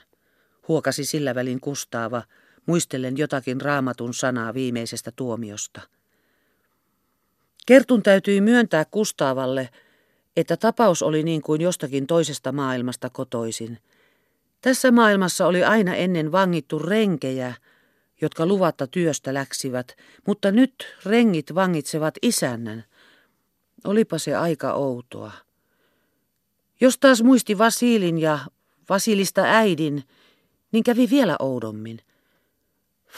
Speaker 1: huokasi sillä välin Kustaava, muistellen jotakin raamatun sanaa viimeisestä tuomiosta. Kertun täytyi myöntää Kustaavalle, että tapaus oli niin kuin jostakin toisesta maailmasta kotoisin. Tässä maailmassa oli aina ennen vangittu renkejä, jotka luvatta työstä läksivät, mutta nyt rengit vangitsevat isännän. Olipa se aika outoa. Jos taas muisti Vasilin ja Vasilista äidin, niin kävi vielä oudommin –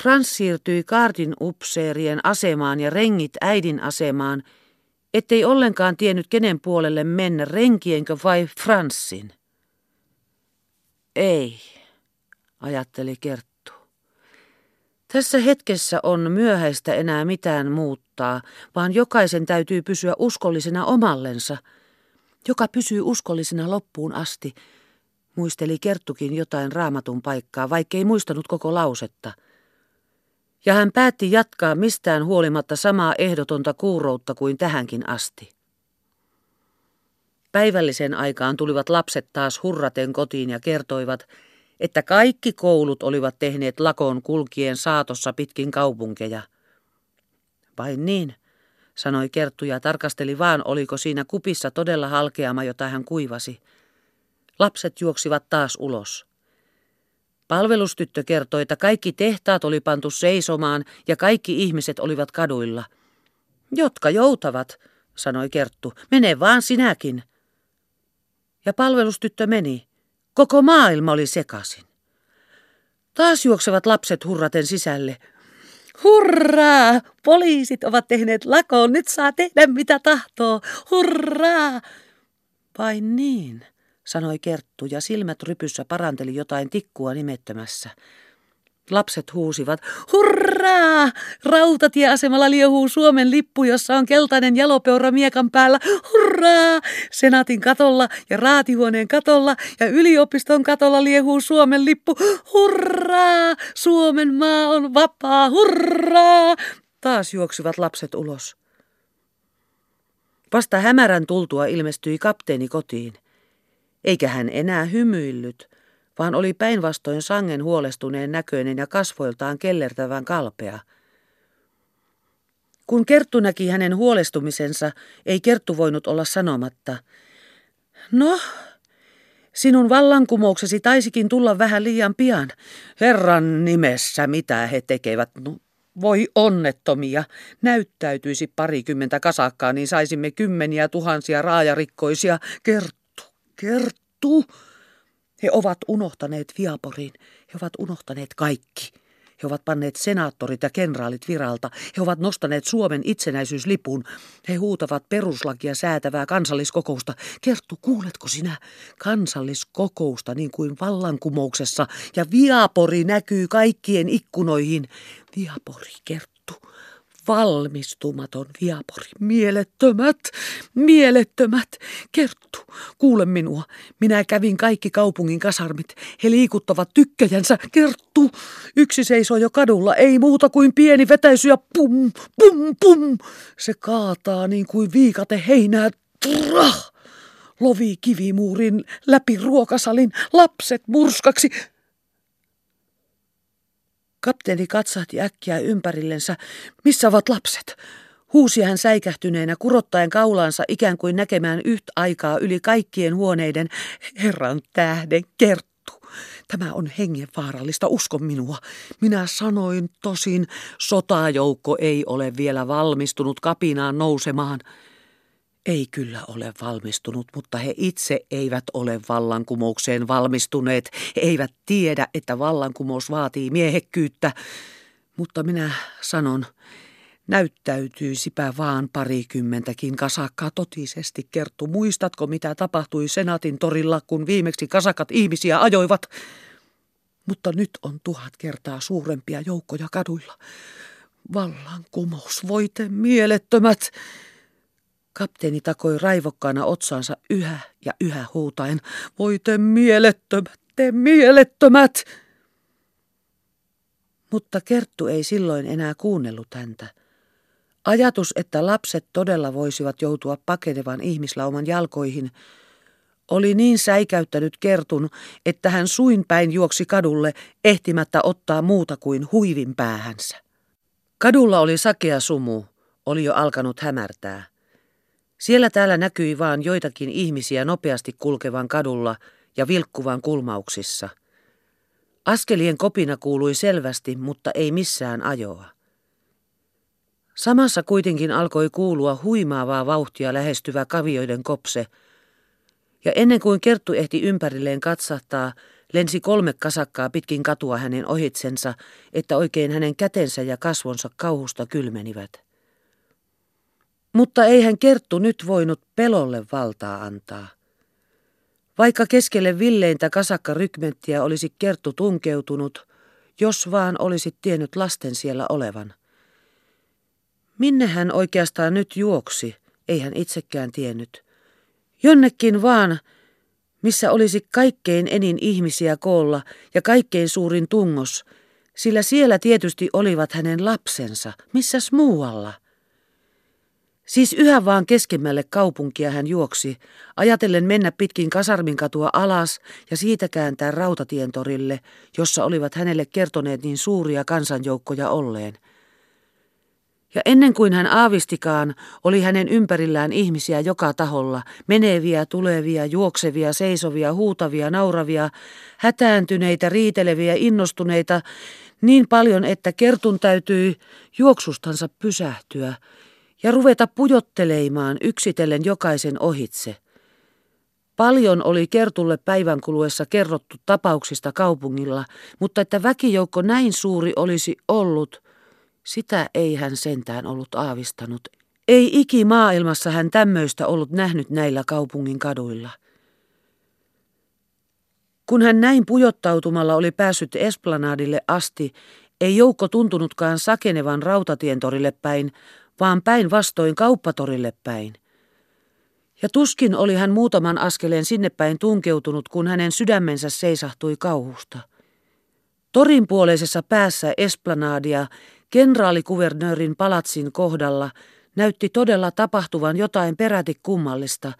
Speaker 1: Frans siirtyi kaartin upseerien asemaan ja rengit äidin asemaan, ettei ollenkaan tiennyt kenen puolelle mennä, renkienkö vai Franssin. Ei, ajatteli Kerttu. Tässä hetkessä on myöhäistä enää mitään muuttaa, vaan jokaisen täytyy pysyä uskollisena omallensa, joka pysyy uskollisena loppuun asti, muisteli Kerttukin jotain raamatun paikkaa, vaikkei muistanut koko lausetta – ja hän päätti jatkaa mistään huolimatta samaa ehdotonta kuuroutta kuin tähänkin asti. Päivällisen aikaan tulivat lapset taas hurraten kotiin ja kertoivat, että kaikki koulut olivat tehneet lakon kulkien saatossa pitkin kaupunkeja. Vain niin, sanoi Kerttu ja tarkasteli vaan, oliko siinä kupissa todella halkeama, jota hän kuivasi. Lapset juoksivat taas ulos. Palvelustyttö kertoi, että kaikki tehtaat oli pantu seisomaan ja kaikki ihmiset olivat kaduilla. Jotka joutavat, sanoi Kerttu, mene vaan sinäkin. Ja palvelustyttö meni. Koko maailma oli sekaisin. Taas juoksevat lapset hurraten sisälle. Hurraa! Poliisit ovat tehneet lakoon, nyt saa tehdä mitä tahtoo. Hurraa! Vai niin? Sanoi Kerttu ja silmät rypyssä paranteli jotain tikkua nimettömässä. Lapset huusivat, hurraa! Rautatieasemalla liehuu Suomen lippu, jossa on keltainen jalopeura miekan päällä. Hurraa! Senaatin katolla ja raatihuoneen katolla ja yliopiston katolla liehuu Suomen lippu. Hurraa! Suomen maa on vapaa. Hurraa! Taas juoksivat lapset ulos. Vasta hämärän tultua ilmestyi kapteeni kotiin. Eikä hän enää hymyillyt, vaan oli päinvastoin sangen huolestuneen näköinen ja kasvoiltaan kellertävän kalpea. Kun Kerttu näki hänen huolestumisensa, ei Kerttu voinut olla sanomatta. No, sinun vallankumouksesi taisikin tulla vähän liian pian. Herran nimessä, mitä he tekevät? No, voi onnettomia. Näyttäytyisi parikymmentä kasakkaa, niin saisimme kymmeniä tuhansia raajarikkoisia. Kerttu Kerttu! He ovat unohtaneet Viaporin. He ovat unohtaneet kaikki. He ovat panneet senaattorit ja kenraalit viralta. He ovat nostaneet Suomen itsenäisyyslipun. He huutavat peruslakia säätävää kansalliskokousta. Kerttu, kuuletko sinä? Kansalliskokousta niin kuin vallankumouksessa. Ja Viapori näkyy kaikkien ikkunoihin. Viapori, Kerttu valmistumaton viapori. Mielettömät, mielettömät. Kerttu, kuule minua. Minä kävin kaikki kaupungin kasarmit. He liikuttavat tykkäjänsä. Kerttu, yksi seisoo jo kadulla. Ei muuta kuin pieni vetäisy ja pum, pum, pum. Se kaataa niin kuin viikate heinää. Trah! Lovi kivimuurin läpi ruokasalin. Lapset murskaksi. Kapteeni katsahti äkkiä ympärillensä. Missä ovat lapset? Huusi hän säikähtyneenä, kurottaen kaulaansa ikään kuin näkemään yhtä aikaa yli kaikkien huoneiden. Herran tähden, Kerttu, tämä on hengenvaarallista, usko minua. Minä sanoin tosin, sotajoukko ei ole vielä valmistunut kapinaan nousemaan. Ei kyllä ole valmistunut, mutta he itse eivät ole vallankumoukseen valmistuneet. He eivät tiedä, että vallankumous vaatii miehekkyyttä. Mutta minä sanon, näyttäytyisipä vaan parikymmentäkin kasakkaa totisesti kerttu. Muistatko, mitä tapahtui Senaatin torilla, kun viimeksi kasakat ihmisiä ajoivat? Mutta nyt on tuhat kertaa suurempia joukkoja kaduilla. Vallankumous, voite mielettömät! Kapteeni takoi raivokkaana otsaansa yhä ja yhä huutaen, voi te mielettömät, te mielettömät! Mutta Kerttu ei silloin enää kuunnellut häntä. Ajatus, että lapset todella voisivat joutua pakenevan ihmislauman jalkoihin, oli niin säikäyttänyt Kertun, että hän suin päin juoksi kadulle ehtimättä ottaa muuta kuin huivin päähänsä. Kadulla oli sakea sumu, oli jo alkanut hämärtää. Siellä täällä näkyi vaan joitakin ihmisiä nopeasti kulkevan kadulla ja vilkkuvan kulmauksissa. Askelien kopina kuului selvästi, mutta ei missään ajoa. Samassa kuitenkin alkoi kuulua huimaavaa vauhtia lähestyvä kavioiden kopse, ja ennen kuin Kerttu ehti ympärilleen katsahtaa, lensi kolme kasakkaa pitkin katua hänen ohitsensa, että oikein hänen kätensä ja kasvonsa kauhusta kylmenivät. Mutta ei hän Kerttu nyt voinut pelolle valtaa antaa. Vaikka keskelle villeintä kasakkarykmenttiä olisi Kerttu tunkeutunut, jos vaan olisi tiennyt lasten siellä olevan. Minne hän oikeastaan nyt juoksi, ei hän itsekään tiennyt. Jonnekin vaan, missä olisi kaikkein enin ihmisiä koolla ja kaikkein suurin tungos, sillä siellä tietysti olivat hänen lapsensa, missäs muualla – Siis yhä vaan keskemmälle kaupunkia hän juoksi, ajatellen mennä pitkin kasarminkatua alas ja siitä kääntää rautatientorille, jossa olivat hänelle kertoneet niin suuria kansanjoukkoja olleen. Ja ennen kuin hän aavistikaan, oli hänen ympärillään ihmisiä joka taholla, meneviä, tulevia, juoksevia, seisovia, huutavia, nauravia, hätääntyneitä, riiteleviä, innostuneita, niin paljon, että kertun täytyi juoksustansa pysähtyä – ja ruveta pujotteleimaan yksitellen jokaisen ohitse. Paljon oli Kertulle päivän kuluessa kerrottu tapauksista kaupungilla, mutta että väkijoukko näin suuri olisi ollut, sitä ei hän sentään ollut aavistanut. Ei iki maailmassa hän tämmöistä ollut nähnyt näillä kaupungin kaduilla. Kun hän näin pujottautumalla oli päässyt Esplanadille asti, ei joukko tuntunutkaan sakenevan rautatientorille päin, vaan päinvastoin kauppatorille päin. Ja tuskin oli hän muutaman askeleen sinne päin tunkeutunut, kun hänen sydämensä seisahtui kauhusta. Torin puoleisessa päässä Esplanadia, kenraalikuvernöörin palatsin kohdalla, näytti todella tapahtuvan jotain peräti kummallista.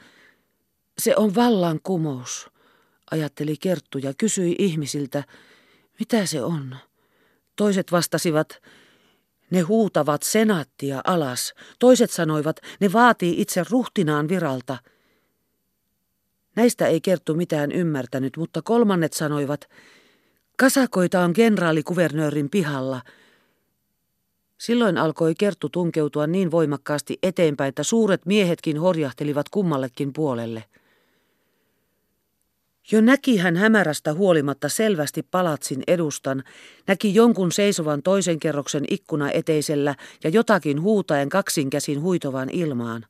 Speaker 1: Se on vallankumous, ajatteli Kerttu ja kysyi ihmisiltä, mitä se on. Toiset vastasivat, ne huutavat senaattia alas. Toiset sanoivat, ne vaatii itse ruhtinaan viralta. Näistä ei Kerttu mitään ymmärtänyt, mutta kolmannet sanoivat, kasakoita on kenraalikuvernöörin pihalla. Silloin alkoi Kerttu tunkeutua niin voimakkaasti eteenpäin, että suuret miehetkin horjahtelivat kummallekin puolelle. Jo näki hän hämärästä huolimatta selvästi palatsin edustan, näki jonkun seisovan toisen kerroksen ikkuna eteisellä ja jotakin huutaen kaksinkäsin huitovan ilmaan.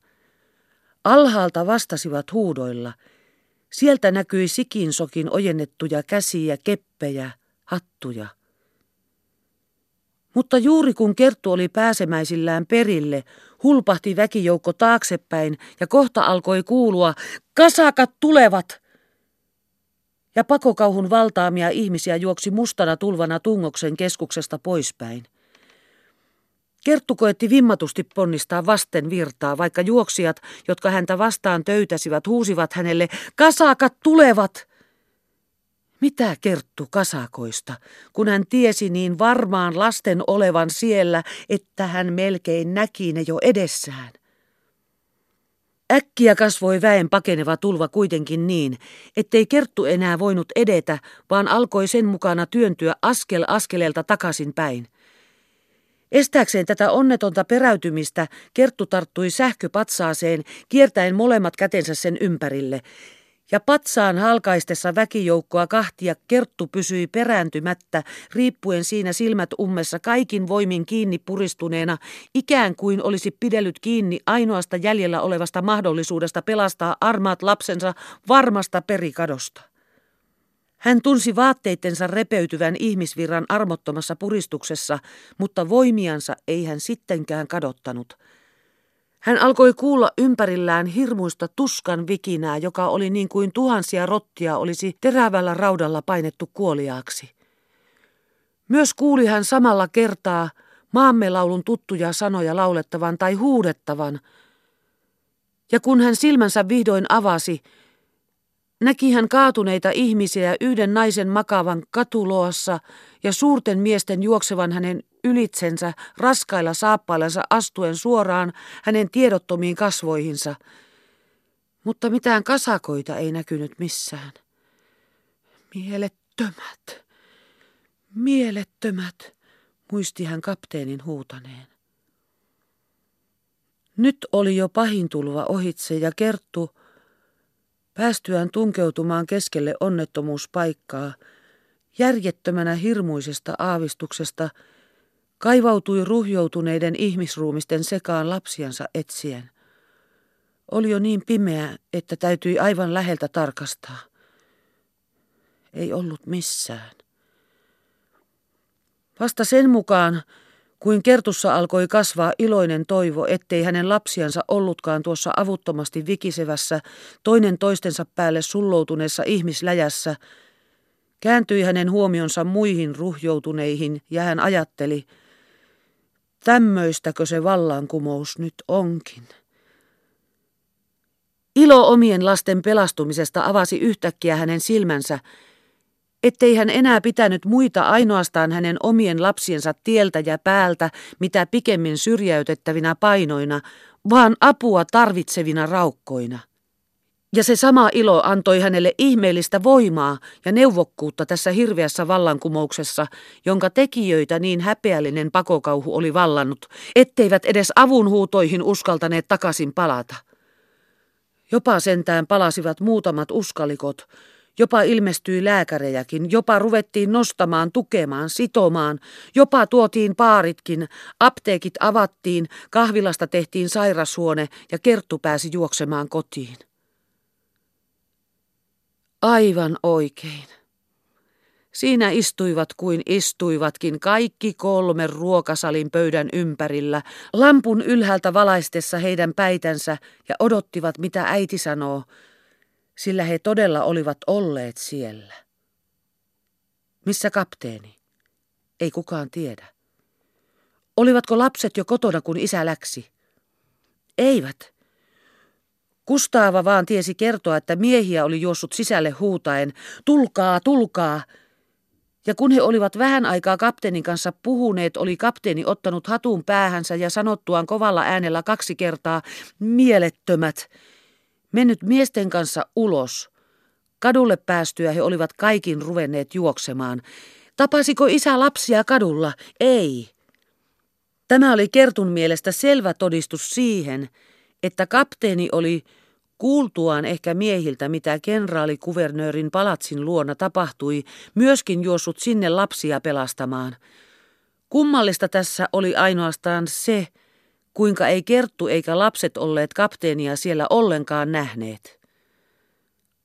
Speaker 1: Alhaalta vastasivat huudoilla. Sieltä näkyi sikinsokin ojennettuja käsiä, keppejä, hattuja. Mutta juuri kun Kerttu oli pääsemäisillään perille, hulpahti väkijoukko taaksepäin ja kohta alkoi kuulua, kasakat tulevat! Ja pakokauhun valtaamia ihmisiä juoksi mustana tulvana tungoksen keskuksesta poispäin. Kerttu koetti vimmatusti ponnistaa vasten virtaa, vaikka juoksijat, jotka häntä vastaan töytäsivät, huusivat hänelle, kasakat tulevat! Mitä Kerttu kasakoista, kun hän tiesi niin varmaan lasten olevan siellä, että hän melkein näki ne jo edessään? Äkkiä kasvoi väen pakeneva tulva kuitenkin niin, ettei Kerttu enää voinut edetä, vaan alkoi sen mukana työntyä askel askeleelta takaisin päin. Estääkseen tätä onnetonta peräytymistä Kerttu tarttui sähköpatsaaseen, kiertäen molemmat kätensä sen ympärille, ja patsaan halkaistessa väkijoukkoa kahtia Kerttu pysyi perääntymättä, riippuen siinä silmät ummessa kaikin voimin kiinni puristuneena, ikään kuin olisi pidellyt kiinni ainoasta jäljellä olevasta mahdollisuudesta pelastaa armaat lapsensa varmasta perikadosta. Hän tunsi vaatteittensa repeytyvän ihmisvirran armottomassa puristuksessa, mutta voimiansa ei hän sittenkään kadottanut – hän alkoi kuulla ympärillään hirmuista tuskan vikinää, joka oli niin kuin tuhansia rottia olisi terävällä raudalla painettu kuoliaaksi. Myös kuuli hän samalla kertaa maamme laulun tuttuja sanoja laulettavan tai huudettavan. Ja kun hän silmänsä vihdoin avasi, näki hän kaatuneita ihmisiä yhden naisen makavan katuloassa ja suurten miesten juoksevan hänen ylitsensä raskailla saappaillansa astuen suoraan hänen tiedottomiin kasvoihinsa. Mutta mitään kasakoita ei näkynyt missään. Mielettömät, mielettömät, muisti hän kapteenin huutaneen. Nyt oli jo pahin tulva ohitse ja Kerttu, päästyään tunkeutumaan keskelle onnettomuuspaikkaa, järjettömänä hirmuisesta aavistuksesta – Kaivautui ruhjoutuneiden ihmisruumisten sekaan lapsiansa etsien. Oli jo niin pimeä, että täytyi aivan läheltä tarkastaa. Ei ollut missään. Vasta sen mukaan, kuin Kertussa alkoi kasvaa iloinen toivo, ettei hänen lapsiansa ollutkaan tuossa avuttomasti vikisevässä, toinen toistensa päälle sulloutuneessa ihmisläjässä, kääntyi hänen huomionsa muihin ruhjoutuneihin ja hän ajatteli – Tämmöistäkö se vallankumous nyt onkin? Ilo omien lasten pelastumisesta avasi yhtäkkiä hänen silmänsä, ettei hän enää pitänyt muita ainoastaan hänen omien lapsiensa tieltä ja päältä, mitä pikemmin syrjäytettävinä painoina, vaan apua tarvitsevina raukkoina. Ja se sama ilo antoi hänelle ihmeellistä voimaa ja neuvokkuutta tässä hirveässä vallankumouksessa, jonka tekijöitä niin häpeällinen pakokauhu oli vallannut, etteivät edes avunhuutoihin uskaltaneet takaisin palata. Jopa sentään palasivat muutamat uskalikot, jopa ilmestyi lääkärejäkin, jopa ruvettiin nostamaan, tukemaan, sitomaan, jopa tuotiin paaritkin, apteekit avattiin, kahvilasta tehtiin sairashuone ja Kerttu pääsi juoksemaan kotiin. Aivan oikein. Siinä istuivat kuin istuivatkin kaikki kolme ruokasalin pöydän ympärillä, lampun ylhäältä valaistessa heidän päitänsä ja odottivat mitä äiti sanoo, sillä he todella olivat olleet siellä. Missä kapteeni? Ei kukaan tiedä. Olivatko lapset jo kotona, kun isä läksi? Eivät. Kustaava vaan tiesi kertoa, että miehiä oli juossut sisälle huutaen, tulkaa, tulkaa. Ja kun he olivat vähän aikaa kapteenin kanssa puhuneet, oli kapteeni ottanut hatun päähänsä ja sanottuaan kovalla äänellä kaksi kertaa, mielettömät, mennyt miesten kanssa ulos. Kadulle päästyä he olivat kaikin ruvenneet juoksemaan. Tapasiko isä lapsia kadulla? Ei. Tämä oli Kertun mielestä selvä todistus siihen, että kapteeni oli Kuultuaan ehkä miehiltä, mitä kenraalikuvernöörin palatsin luona tapahtui, myöskin juossut sinne lapsia pelastamaan. Kummallista tässä oli ainoastaan se, kuinka ei Kerttu eikä lapset olleet kapteenia siellä ollenkaan nähneet.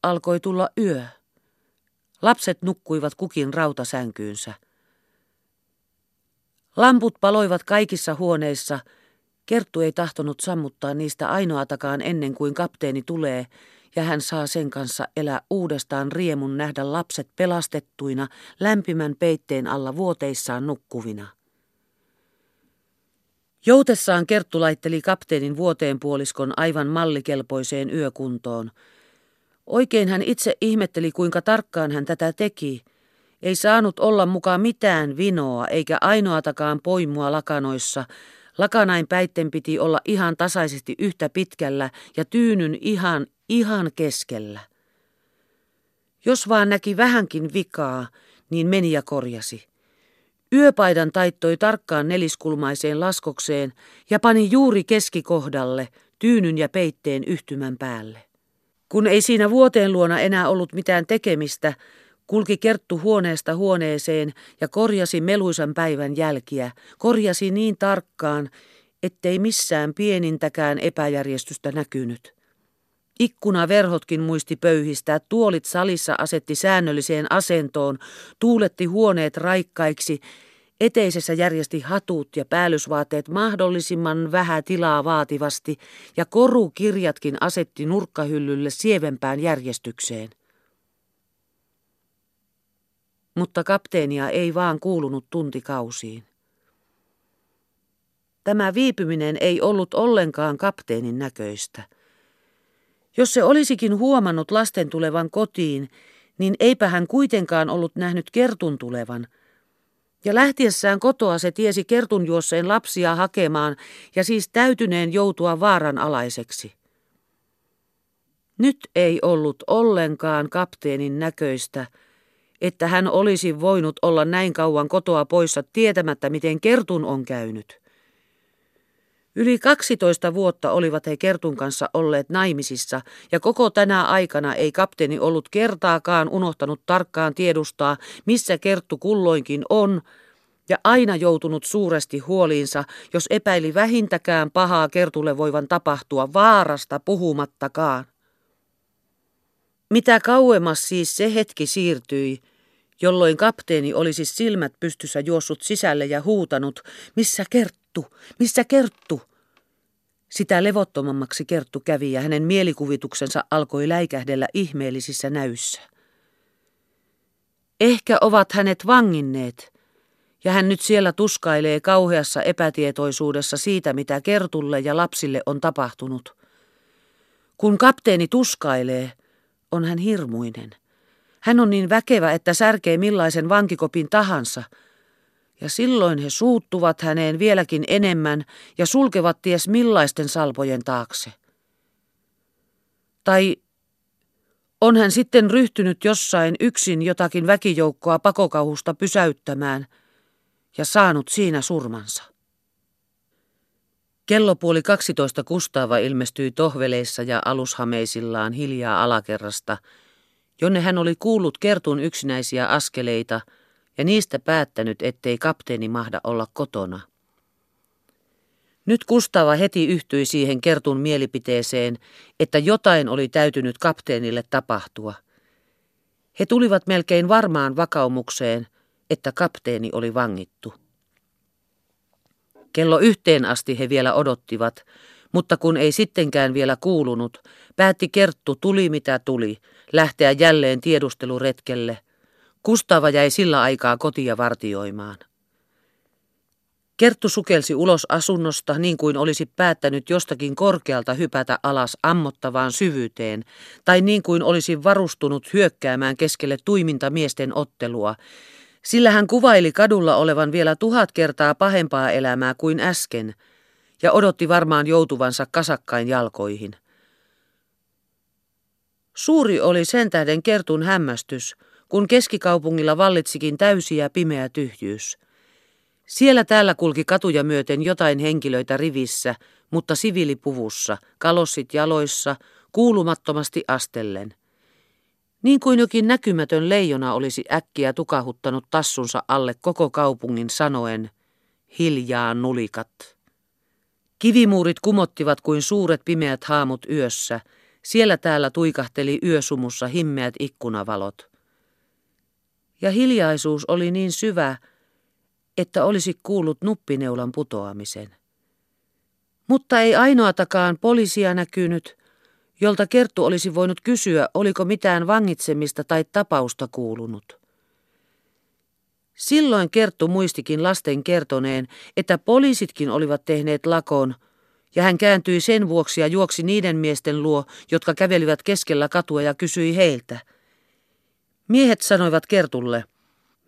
Speaker 1: Alkoi tulla yö. Lapset nukkuivat kukin rautasänkyynsä. Lamput paloivat kaikissa huoneissa. Kerttu ei tahtonut sammuttaa niistä ainoatakaan ennen kuin kapteeni tulee, ja hän saa sen kanssa elää uudestaan riemun nähdä lapset pelastettuina lämpimän peitteen alla vuoteissaan nukkuvina. Joutessaan Kerttu laitteli kapteenin vuoteen puoliskon aivan mallikelpoiseen yökuntoon. Oikein hän itse ihmetteli, kuinka tarkkaan hän tätä teki. Ei saanut olla mukaan mitään vinoa eikä ainoatakaan poimua lakanoissa. Lakanain päitten piti olla ihan tasaisesti yhtä pitkällä ja tyynyn ihan, ihan keskellä. Jos vaan näki vähänkin vikaa, niin meni ja korjasi. Yöpaidan taittoi tarkkaan neliskulmaiseen laskokseen ja pani juuri keskikohdalle tyynyn ja peitteen yhtymän päälle. Kun ei siinä vuoteen luona enää ollut mitään tekemistä, kulki Kerttu huoneesta huoneeseen ja korjasi meluisan päivän jälkiä. Korjasi niin tarkkaan, ettei missään pienintäkään epäjärjestystä näkynyt. Ikkunaverhotkin muisti pöyhistää, tuolit salissa asetti säännölliseen asentoon, tuuletti huoneet raikkaiksi, eteisessä järjesti hatut ja päällysvaatteet mahdollisimman vähän tilaa vaativasti. Ja korukirjatkin asetti nurkkahyllylle sievempään järjestykseen. Mutta kapteenia ei vaan kuulunut tuntikausiin. Tämä viipyminen ei ollut ollenkaan kapteenin näköistä – jos se olisikin huomannut lasten tulevan kotiin, niin eipä hän kuitenkaan ollut nähnyt kertun tulevan. Ja lähtiessään kotoa se tiesi kertun juosseen lapsia hakemaan ja siis täytyneen joutua vaaran alaiseksi. Nyt ei ollut ollenkaan kapteenin näköistä, että hän olisi voinut olla näin kauan kotoa poissa tietämättä, miten kertun on käynyt. Yli 12 vuotta olivat he Kertun kanssa olleet naimisissa, ja koko tänä aikana ei kapteeni ollut kertaakaan unohtanut tarkkaan tiedustaa, missä Kerttu kulloinkin on, ja aina joutunut suuresti huoliinsa, jos epäili vähintäkään pahaa Kertulle voivan tapahtua vaarasta puhumattakaan. Mitä kauemmas siis se hetki siirtyi, jolloin kapteeni olisi silmät pystyssä juossut sisälle ja huutanut, missä Kerttu, missä Kerttu? Sitä levottomammaksi Kerttu kävi ja hänen mielikuvituksensa alkoi läikähdellä ihmeellisissä näyssä. Ehkä ovat hänet vanginneet, ja hän nyt siellä tuskailee kauheassa epätietoisuudessa siitä, mitä Kertulle ja lapsille on tapahtunut. Kun kapteeni tuskailee, on hän hirmuinen. Hän on niin väkevä, että särkee millaisen vankikopin tahansa – ja silloin he suuttuvat häneen vieläkin enemmän ja sulkevat ties millaisten salpojen taakse. Tai on hän sitten ryhtynyt jossain yksin jotakin väkijoukkoa pakokauhusta pysäyttämään ja saanut siinä surmansa. Kello puoli 12 Kustaava ilmestyi tohveleissa ja alushameisillaan hiljaa alakerrasta, jonne hän oli kuullut kertun yksinäisiä askeleita – ja niistä päättänyt, ettei kapteeni mahda olla kotona. Nyt Kustava heti yhtyi siihen kertun mielipiteeseen, että jotain oli täytynyt kapteenille tapahtua. He tulivat melkein varmaan vakaumukseen, että kapteeni oli vangittu. Kello yhteen asti he vielä odottivat, mutta kun ei sittenkään vielä kuulunut, päätti Kerttu tuli mitä tuli, lähteä jälleen tiedusteluretkelle – Kustava jäi sillä aikaa kotia vartioimaan. Kerttu sukelsi ulos asunnosta niin kuin olisi päättänyt jostakin korkealta hypätä alas ammottavaan syvyyteen, tai niin kuin olisi varustunut hyökkäämään keskelle tuiminta miesten ottelua, sillä hän kuvaili kadulla olevan vielä tuhat kertaa pahempaa elämää kuin äsken, ja odotti varmaan joutuvansa kasakkain jalkoihin. Suuri oli sen tähden Kertun hämmästys, kun keskikaupungilla vallitsikin täysi ja pimeä tyhjyys. Siellä täällä kulki katuja myöten jotain henkilöitä rivissä, mutta siviilipuvussa, kalossit jaloissa, kuulumattomasti astellen. Niin kuin jokin näkymätön leijona olisi äkkiä tukahuttanut tassunsa alle koko kaupungin sanoen, hiljaa nulikat. Kivimuurit kumottivat kuin suuret pimeät haamut yössä, siellä täällä tuikahteli yösumussa himmeät ikkunavalot. Ja hiljaisuus oli niin syvä, että olisi kuullut nuppineulan putoamisen. Mutta ei ainoatakaan poliisia näkynyt, jolta Kerttu olisi voinut kysyä, oliko mitään vangitsemista tai tapausta kuulunut. Silloin Kerttu muistikin lasten kertoneen, että poliisitkin olivat tehneet lakon, ja hän kääntyi sen vuoksi ja juoksi niiden miesten luo, jotka kävelivät keskellä katua ja kysyi heiltä. Miehet sanoivat Kertulle,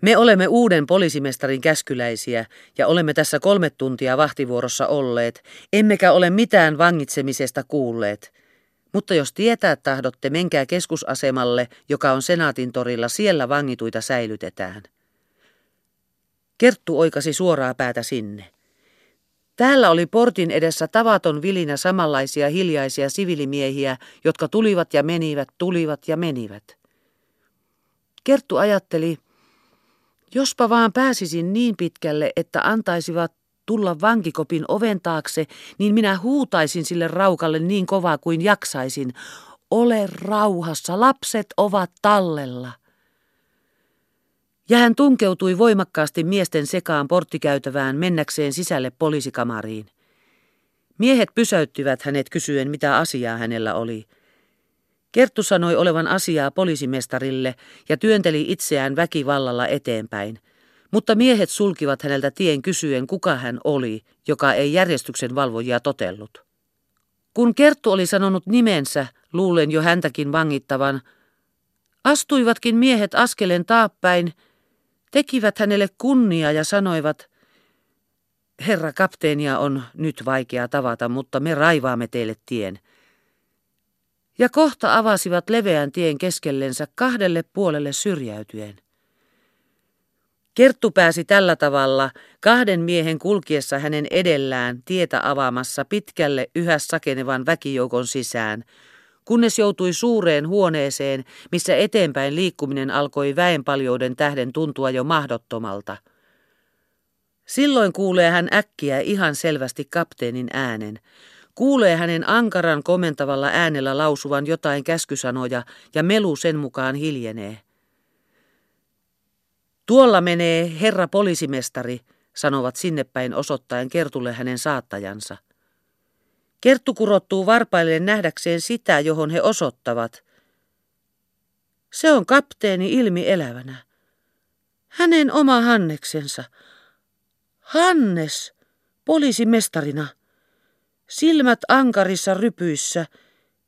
Speaker 1: me olemme uuden poliisimestarin käskyläisiä ja olemme tässä kolme tuntia vahtivuorossa olleet, emmekä ole mitään vangitsemisesta kuulleet. Mutta jos tietää tahdotte, menkää keskusasemalle, joka on Senaatin torilla, siellä vangituita säilytetään. Kerttu oikasi suoraa päätä sinne. Täällä oli portin edessä tavaton vilinä samanlaisia hiljaisia sivilimiehiä, jotka tulivat ja menivät, tulivat ja menivät. Kerttu ajatteli, jospa vaan pääsisin niin pitkälle, että antaisivat tulla vankikopin oven taakse, niin minä huutaisin sille raukalle niin kovaa kuin jaksaisin. Ole rauhassa, lapset ovat tallella. Ja hän tunkeutui voimakkaasti miesten sekaan porttikäytävään mennäkseen sisälle poliisikamariin. Miehet pysäyttivät hänet kysyen, mitä asiaa hänellä oli. Kerttu sanoi olevan asiaa poliisimestarille ja työnteli itseään väkivallalla eteenpäin. Mutta miehet sulkivat häneltä tien kysyen, kuka hän oli, joka ei järjestyksen valvojia totellut. Kun Kerttu oli sanonut nimensä, luulen jo häntäkin vangittavan, astuivatkin miehet askeleen taappäin, tekivät hänelle kunnia ja sanoivat, Herra kapteenia on nyt vaikea tavata, mutta me raivaamme teille tien. Ja kohta avasivat leveän tien keskellensä kahdelle puolelle syrjäytyen. Kerttu pääsi tällä tavalla kahden miehen kulkiessa hänen edellään tietä avaamassa pitkälle yhä sakenevan väkijoukon sisään, kunnes joutui suureen huoneeseen, missä eteenpäin liikkuminen alkoi väenpaljouden tähden tuntua jo mahdottomalta. Silloin kuulee hän äkkiä ihan selvästi kapteenin äänen. Kuulee hänen ankaran komentavalla äänellä lausuvan jotain käskysanoja ja melu sen mukaan hiljenee. Tuolla menee herra poliisimestari, sanovat sinne päin osoittaen Kertulle hänen saattajansa. Kerttu kurottuu varpailleen nähdäkseen sitä, johon he osoittavat. Se on kapteeni ilmi elävänä. Hänen oma Hanneksensa. Hannes, poliisimestarina. Silmät ankarissa rypyissä.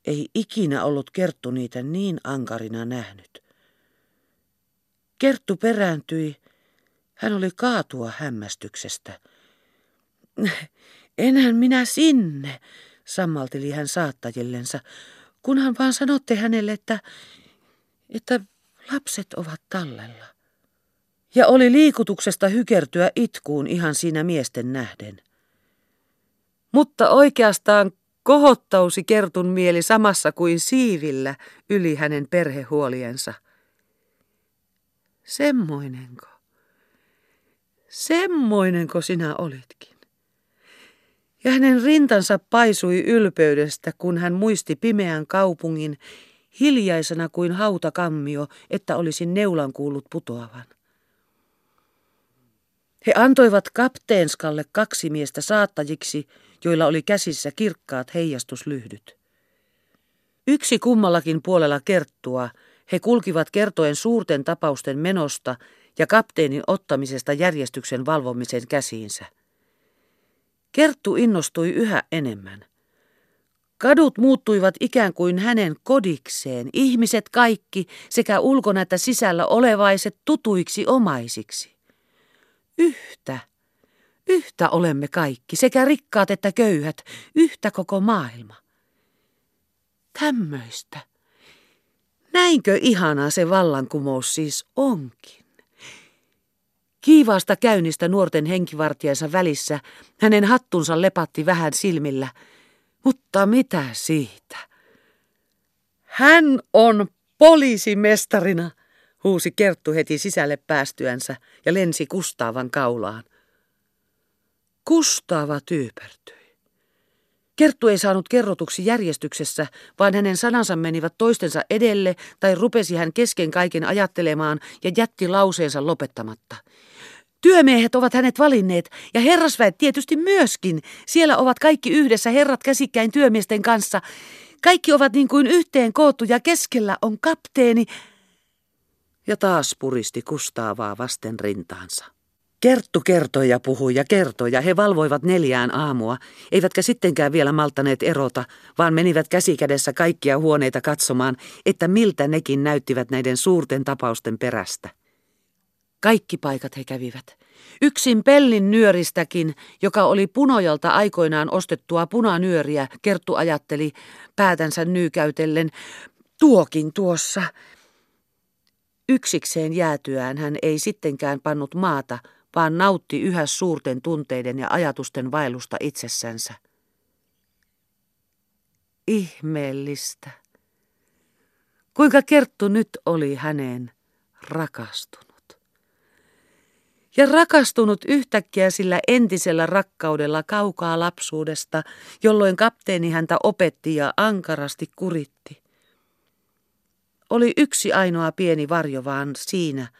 Speaker 1: Ei ikinä ollut Kerttu niitä niin ankarina nähnyt. Kerttu perääntyi. Hän oli kaatua hämmästyksestä. Enhän minä sinne, sammalteli hän saattajillensa, kunhan vaan sanotte hänelle, että, että lapset ovat tallella. Ja oli liikutuksesta hykertyä itkuun ihan siinä miesten nähden. Mutta oikeastaan kohottausi Kertun mieli samassa kuin siivillä yli hänen perhehuoliensa. Semmoinenko? Semmoinenko sinä olitkin? ja hänen rintansa paisui ylpeydestä, kun hän muisti pimeän kaupungin hiljaisena kuin hautakammio, että olisi neulan kuullut putoavan. He antoivat kapteenskalle kaksi miestä saattajiksi, joilla oli käsissä kirkkaat heijastuslyhdyt. Yksi kummallakin puolella kerttua, he kulkivat kertoen suurten tapausten menosta ja kapteenin ottamisesta järjestyksen valvomisen käsiinsä. Kerttu innostui yhä enemmän. Kadut muuttuivat ikään kuin hänen kodikseen, ihmiset kaikki sekä ulkona että sisällä olevaiset tutuiksi omaisiksi. Yhtä, yhtä olemme kaikki, sekä rikkaat että köyhät, yhtä koko maailma. Tämmöistä. Näinkö ihanaa se vallankumous siis onkin? Kiivaasta käynnistä nuorten henkivartijansa välissä hänen hattunsa lepatti vähän silmillä. Mutta mitä siitä? Hän on poliisimestarina, huusi Kerttu heti sisälle päästyänsä ja lensi Kustaavan kaulaan. Kustaava tyypertyi. Kerttu ei saanut kerrotuksi järjestyksessä, vaan hänen sanansa menivät toistensa edelle tai rupesi hän kesken kaiken ajattelemaan ja jätti lauseensa lopettamatta. Työmiehet ovat hänet valinneet ja herrasväet tietysti myöskin. Siellä ovat kaikki yhdessä herrat käsikkäin työmiesten kanssa. Kaikki ovat niin kuin yhteen koottu ja keskellä on kapteeni. Ja taas puristi Kustaavaa vasten rintaansa. Kerttu kertoi ja puhui ja kertoi ja he valvoivat neljään aamua, eivätkä sittenkään vielä maltaneet erota, vaan menivät käsikädessä kaikkia huoneita katsomaan, että miltä nekin näyttivät näiden suurten tapausten perästä. Kaikki paikat he kävivät. Yksin Pellin nyöristäkin, joka oli punojalta aikoinaan ostettua punanyöriä, Kerttu ajatteli päätänsä nyykäytellen, tuokin tuossa. Yksikseen jäätyään hän ei sittenkään pannut maata, vaan nautti yhä suurten tunteiden ja ajatusten vaellusta itsessänsä. Ihmeellistä. Kuinka Kerttu nyt oli häneen rakastunut. Ja rakastunut yhtäkkiä sillä entisellä rakkaudella kaukaa lapsuudesta, jolloin kapteeni häntä opetti ja ankarasti kuritti. Oli yksi ainoa pieni varjo vaan siinä –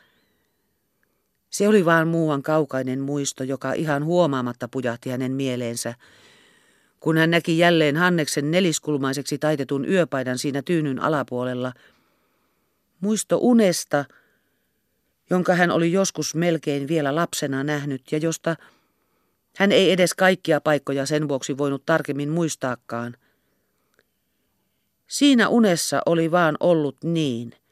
Speaker 1: se oli vaan muuan kaukainen muisto, joka ihan huomaamatta pujahti hänen mieleensä, kun hän näki jälleen Hanneksen neliskulmaiseksi taitetun yöpaidan siinä tyynyn alapuolella. Muisto unesta, jonka hän oli joskus melkein vielä lapsena nähnyt ja josta hän ei edes kaikkia paikkoja sen vuoksi voinut tarkemmin muistaakaan. Siinä unessa oli vaan ollut niin –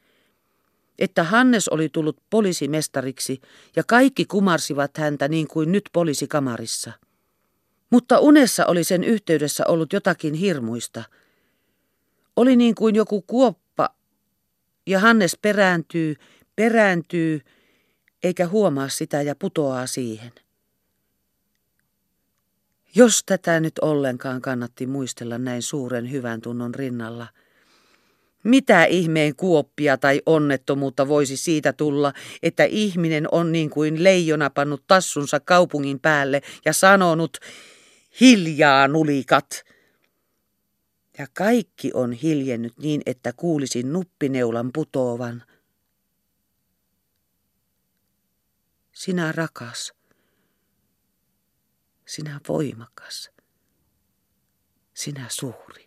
Speaker 1: että Hannes oli tullut poliisimestariksi ja kaikki kumarsivat häntä niin kuin nyt poliisikamarissa. Mutta unessa oli sen yhteydessä ollut jotakin hirmuista. Oli niin kuin joku kuoppa ja Hannes perääntyy, perääntyy, eikä huomaa sitä ja putoaa siihen. Jos tätä nyt ollenkaan kannatti muistella näin suuren hyvän tunnon rinnalla – mitä ihmeen kuoppia tai onnettomuutta voisi siitä tulla, että ihminen on niin kuin leijona pannut tassunsa kaupungin päälle ja sanonut, hiljaa nulikat. Ja kaikki on hiljennyt niin, että kuulisin nuppineulan putoavan. Sinä rakas, sinä voimakas, sinä suuri.